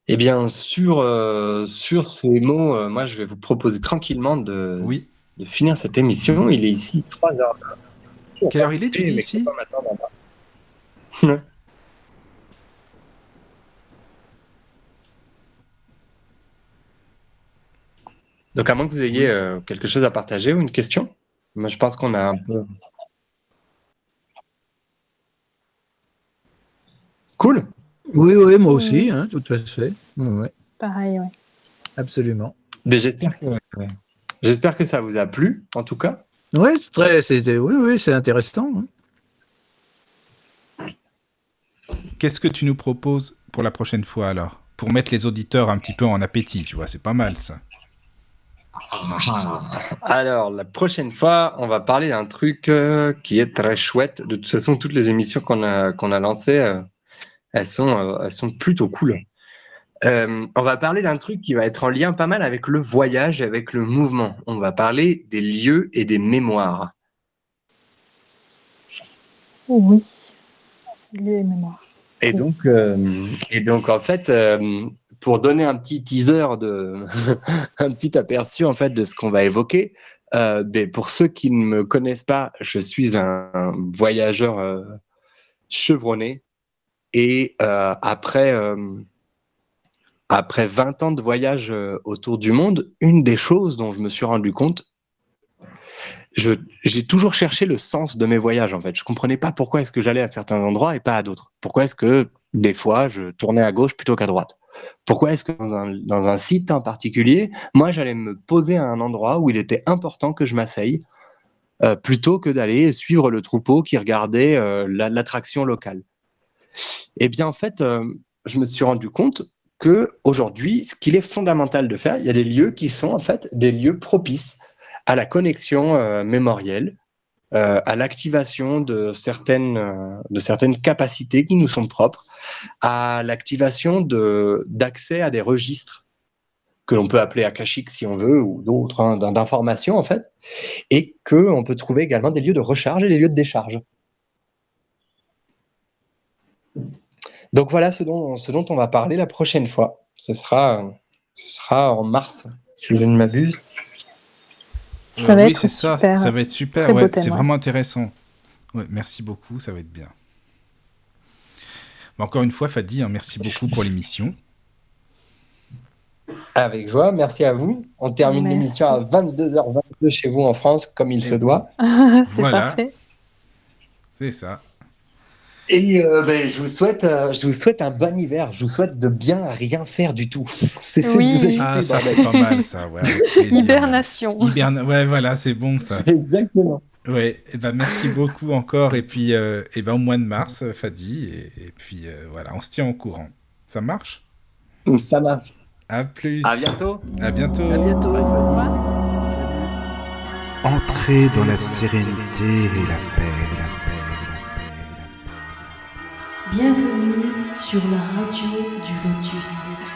Eh bien, sur, euh, sur ces mots, euh, moi, je vais vous proposer tranquillement de, Oui. de finir cette émission. Il est ici 3 heures. Quelle heure il est, tu dis ici Donc, à moins que vous ayez euh, quelque chose à partager ou une question, moi, je pense qu'on a un peu. Cool. Oui, oui, moi aussi, hein, tout à fait. Oui, oui, Pareil, ouais. absolument. Mais j'espère que, j'espère que ça vous a plu, en tout cas. Oui, c'est très, c'était, oui, oui, c'est intéressant. hein. Qu'est-ce que tu nous proposes pour la prochaine fois alors? Pour mettre les auditeurs un petit peu en appétit, tu vois, c'est pas mal ça. Alors, la prochaine fois, on va parler d'un truc euh, qui est très chouette. De toute façon, toutes les émissions qu'on a, qu'on a lancées, euh, elles, sont, euh, elles sont plutôt cool. On va parler d'un truc qui va être en lien pas mal avec le voyage et avec le mouvement. On va parler des lieux et des mémoires. Oui. Lieu et mémoire. Et donc, et donc en fait, pour donner un petit teaser un petit aperçu en fait de ce qu'on va évoquer, euh, ben, pour ceux qui ne me connaissent pas, je suis un, voyageur euh, chevronné et euh, après euh, après 20 ans de voyage autour du monde, une des choses dont je me suis rendu compte, j'ai toujours cherché le sens de mes voyages en fait. Je comprenais pas pourquoi est-ce que j'allais à certains endroits et pas à d'autres. Pourquoi est-ce que des fois je tournais à gauche plutôt qu'à droite? Pourquoi est-ce que dans un, site en particulier, moi j'allais me poser à un endroit où il était important que je m'asseye euh, plutôt que d'aller suivre le troupeau qui regardait euh, la- l'attraction locale? Eh bien en fait, euh, je me suis rendu compte que aujourd'hui, ce qu'il est fondamental de faire, il y a des lieux qui sont en fait des lieux propices à la connexion mémorielle, euh, à l'activation de certaines, euh, de certaines capacités qui nous sont propres, à l'activation de- d'accès à des registres que l'on peut appeler akashiques si on veut, ou d'autres, hein, d'in- d'informations en fait, et qu'on peut trouver également des lieux de recharge et des lieux de décharge. Donc voilà ce dont, ce dont on va parler la prochaine fois. Ce sera, ce sera en mars, si je ne m'abuse. Ça Euh, va oui, être c'est ça. super. Ça va être super. Très beau ouais, thème, c'est ouais. vraiment intéressant. Ouais, merci beaucoup. Ça va être bien. Bah, encore une fois, Fadi, hein, merci beaucoup pour l'émission. Avec joie, merci à vous. On termine Merci. l'émission à 22h22 chez vous en France, comme il se doit. c'est Voilà. parfait. C'est ça. Et euh, ben, je, vous souhaite, euh, je vous souhaite un bon hiver. Je vous souhaite de bien rien faire du tout. Cessez Oui. de vous agiter, Ah, ça c'est pas mal, ça. Ouais, plaisir. Hibernation. Hiberne- Ouais, voilà, c'est bon ça. Exactement. Ouais, et ben merci beaucoup encore. Et puis, euh, et ben au mois de mars, Fadi. Et, et puis euh, voilà, on se tient au courant. Ça marche? Ça marche. À plus. À bientôt. À bientôt. À bientôt. Entrez dans la sérénité et la paix, Bienvenue sur la radio du Lotus.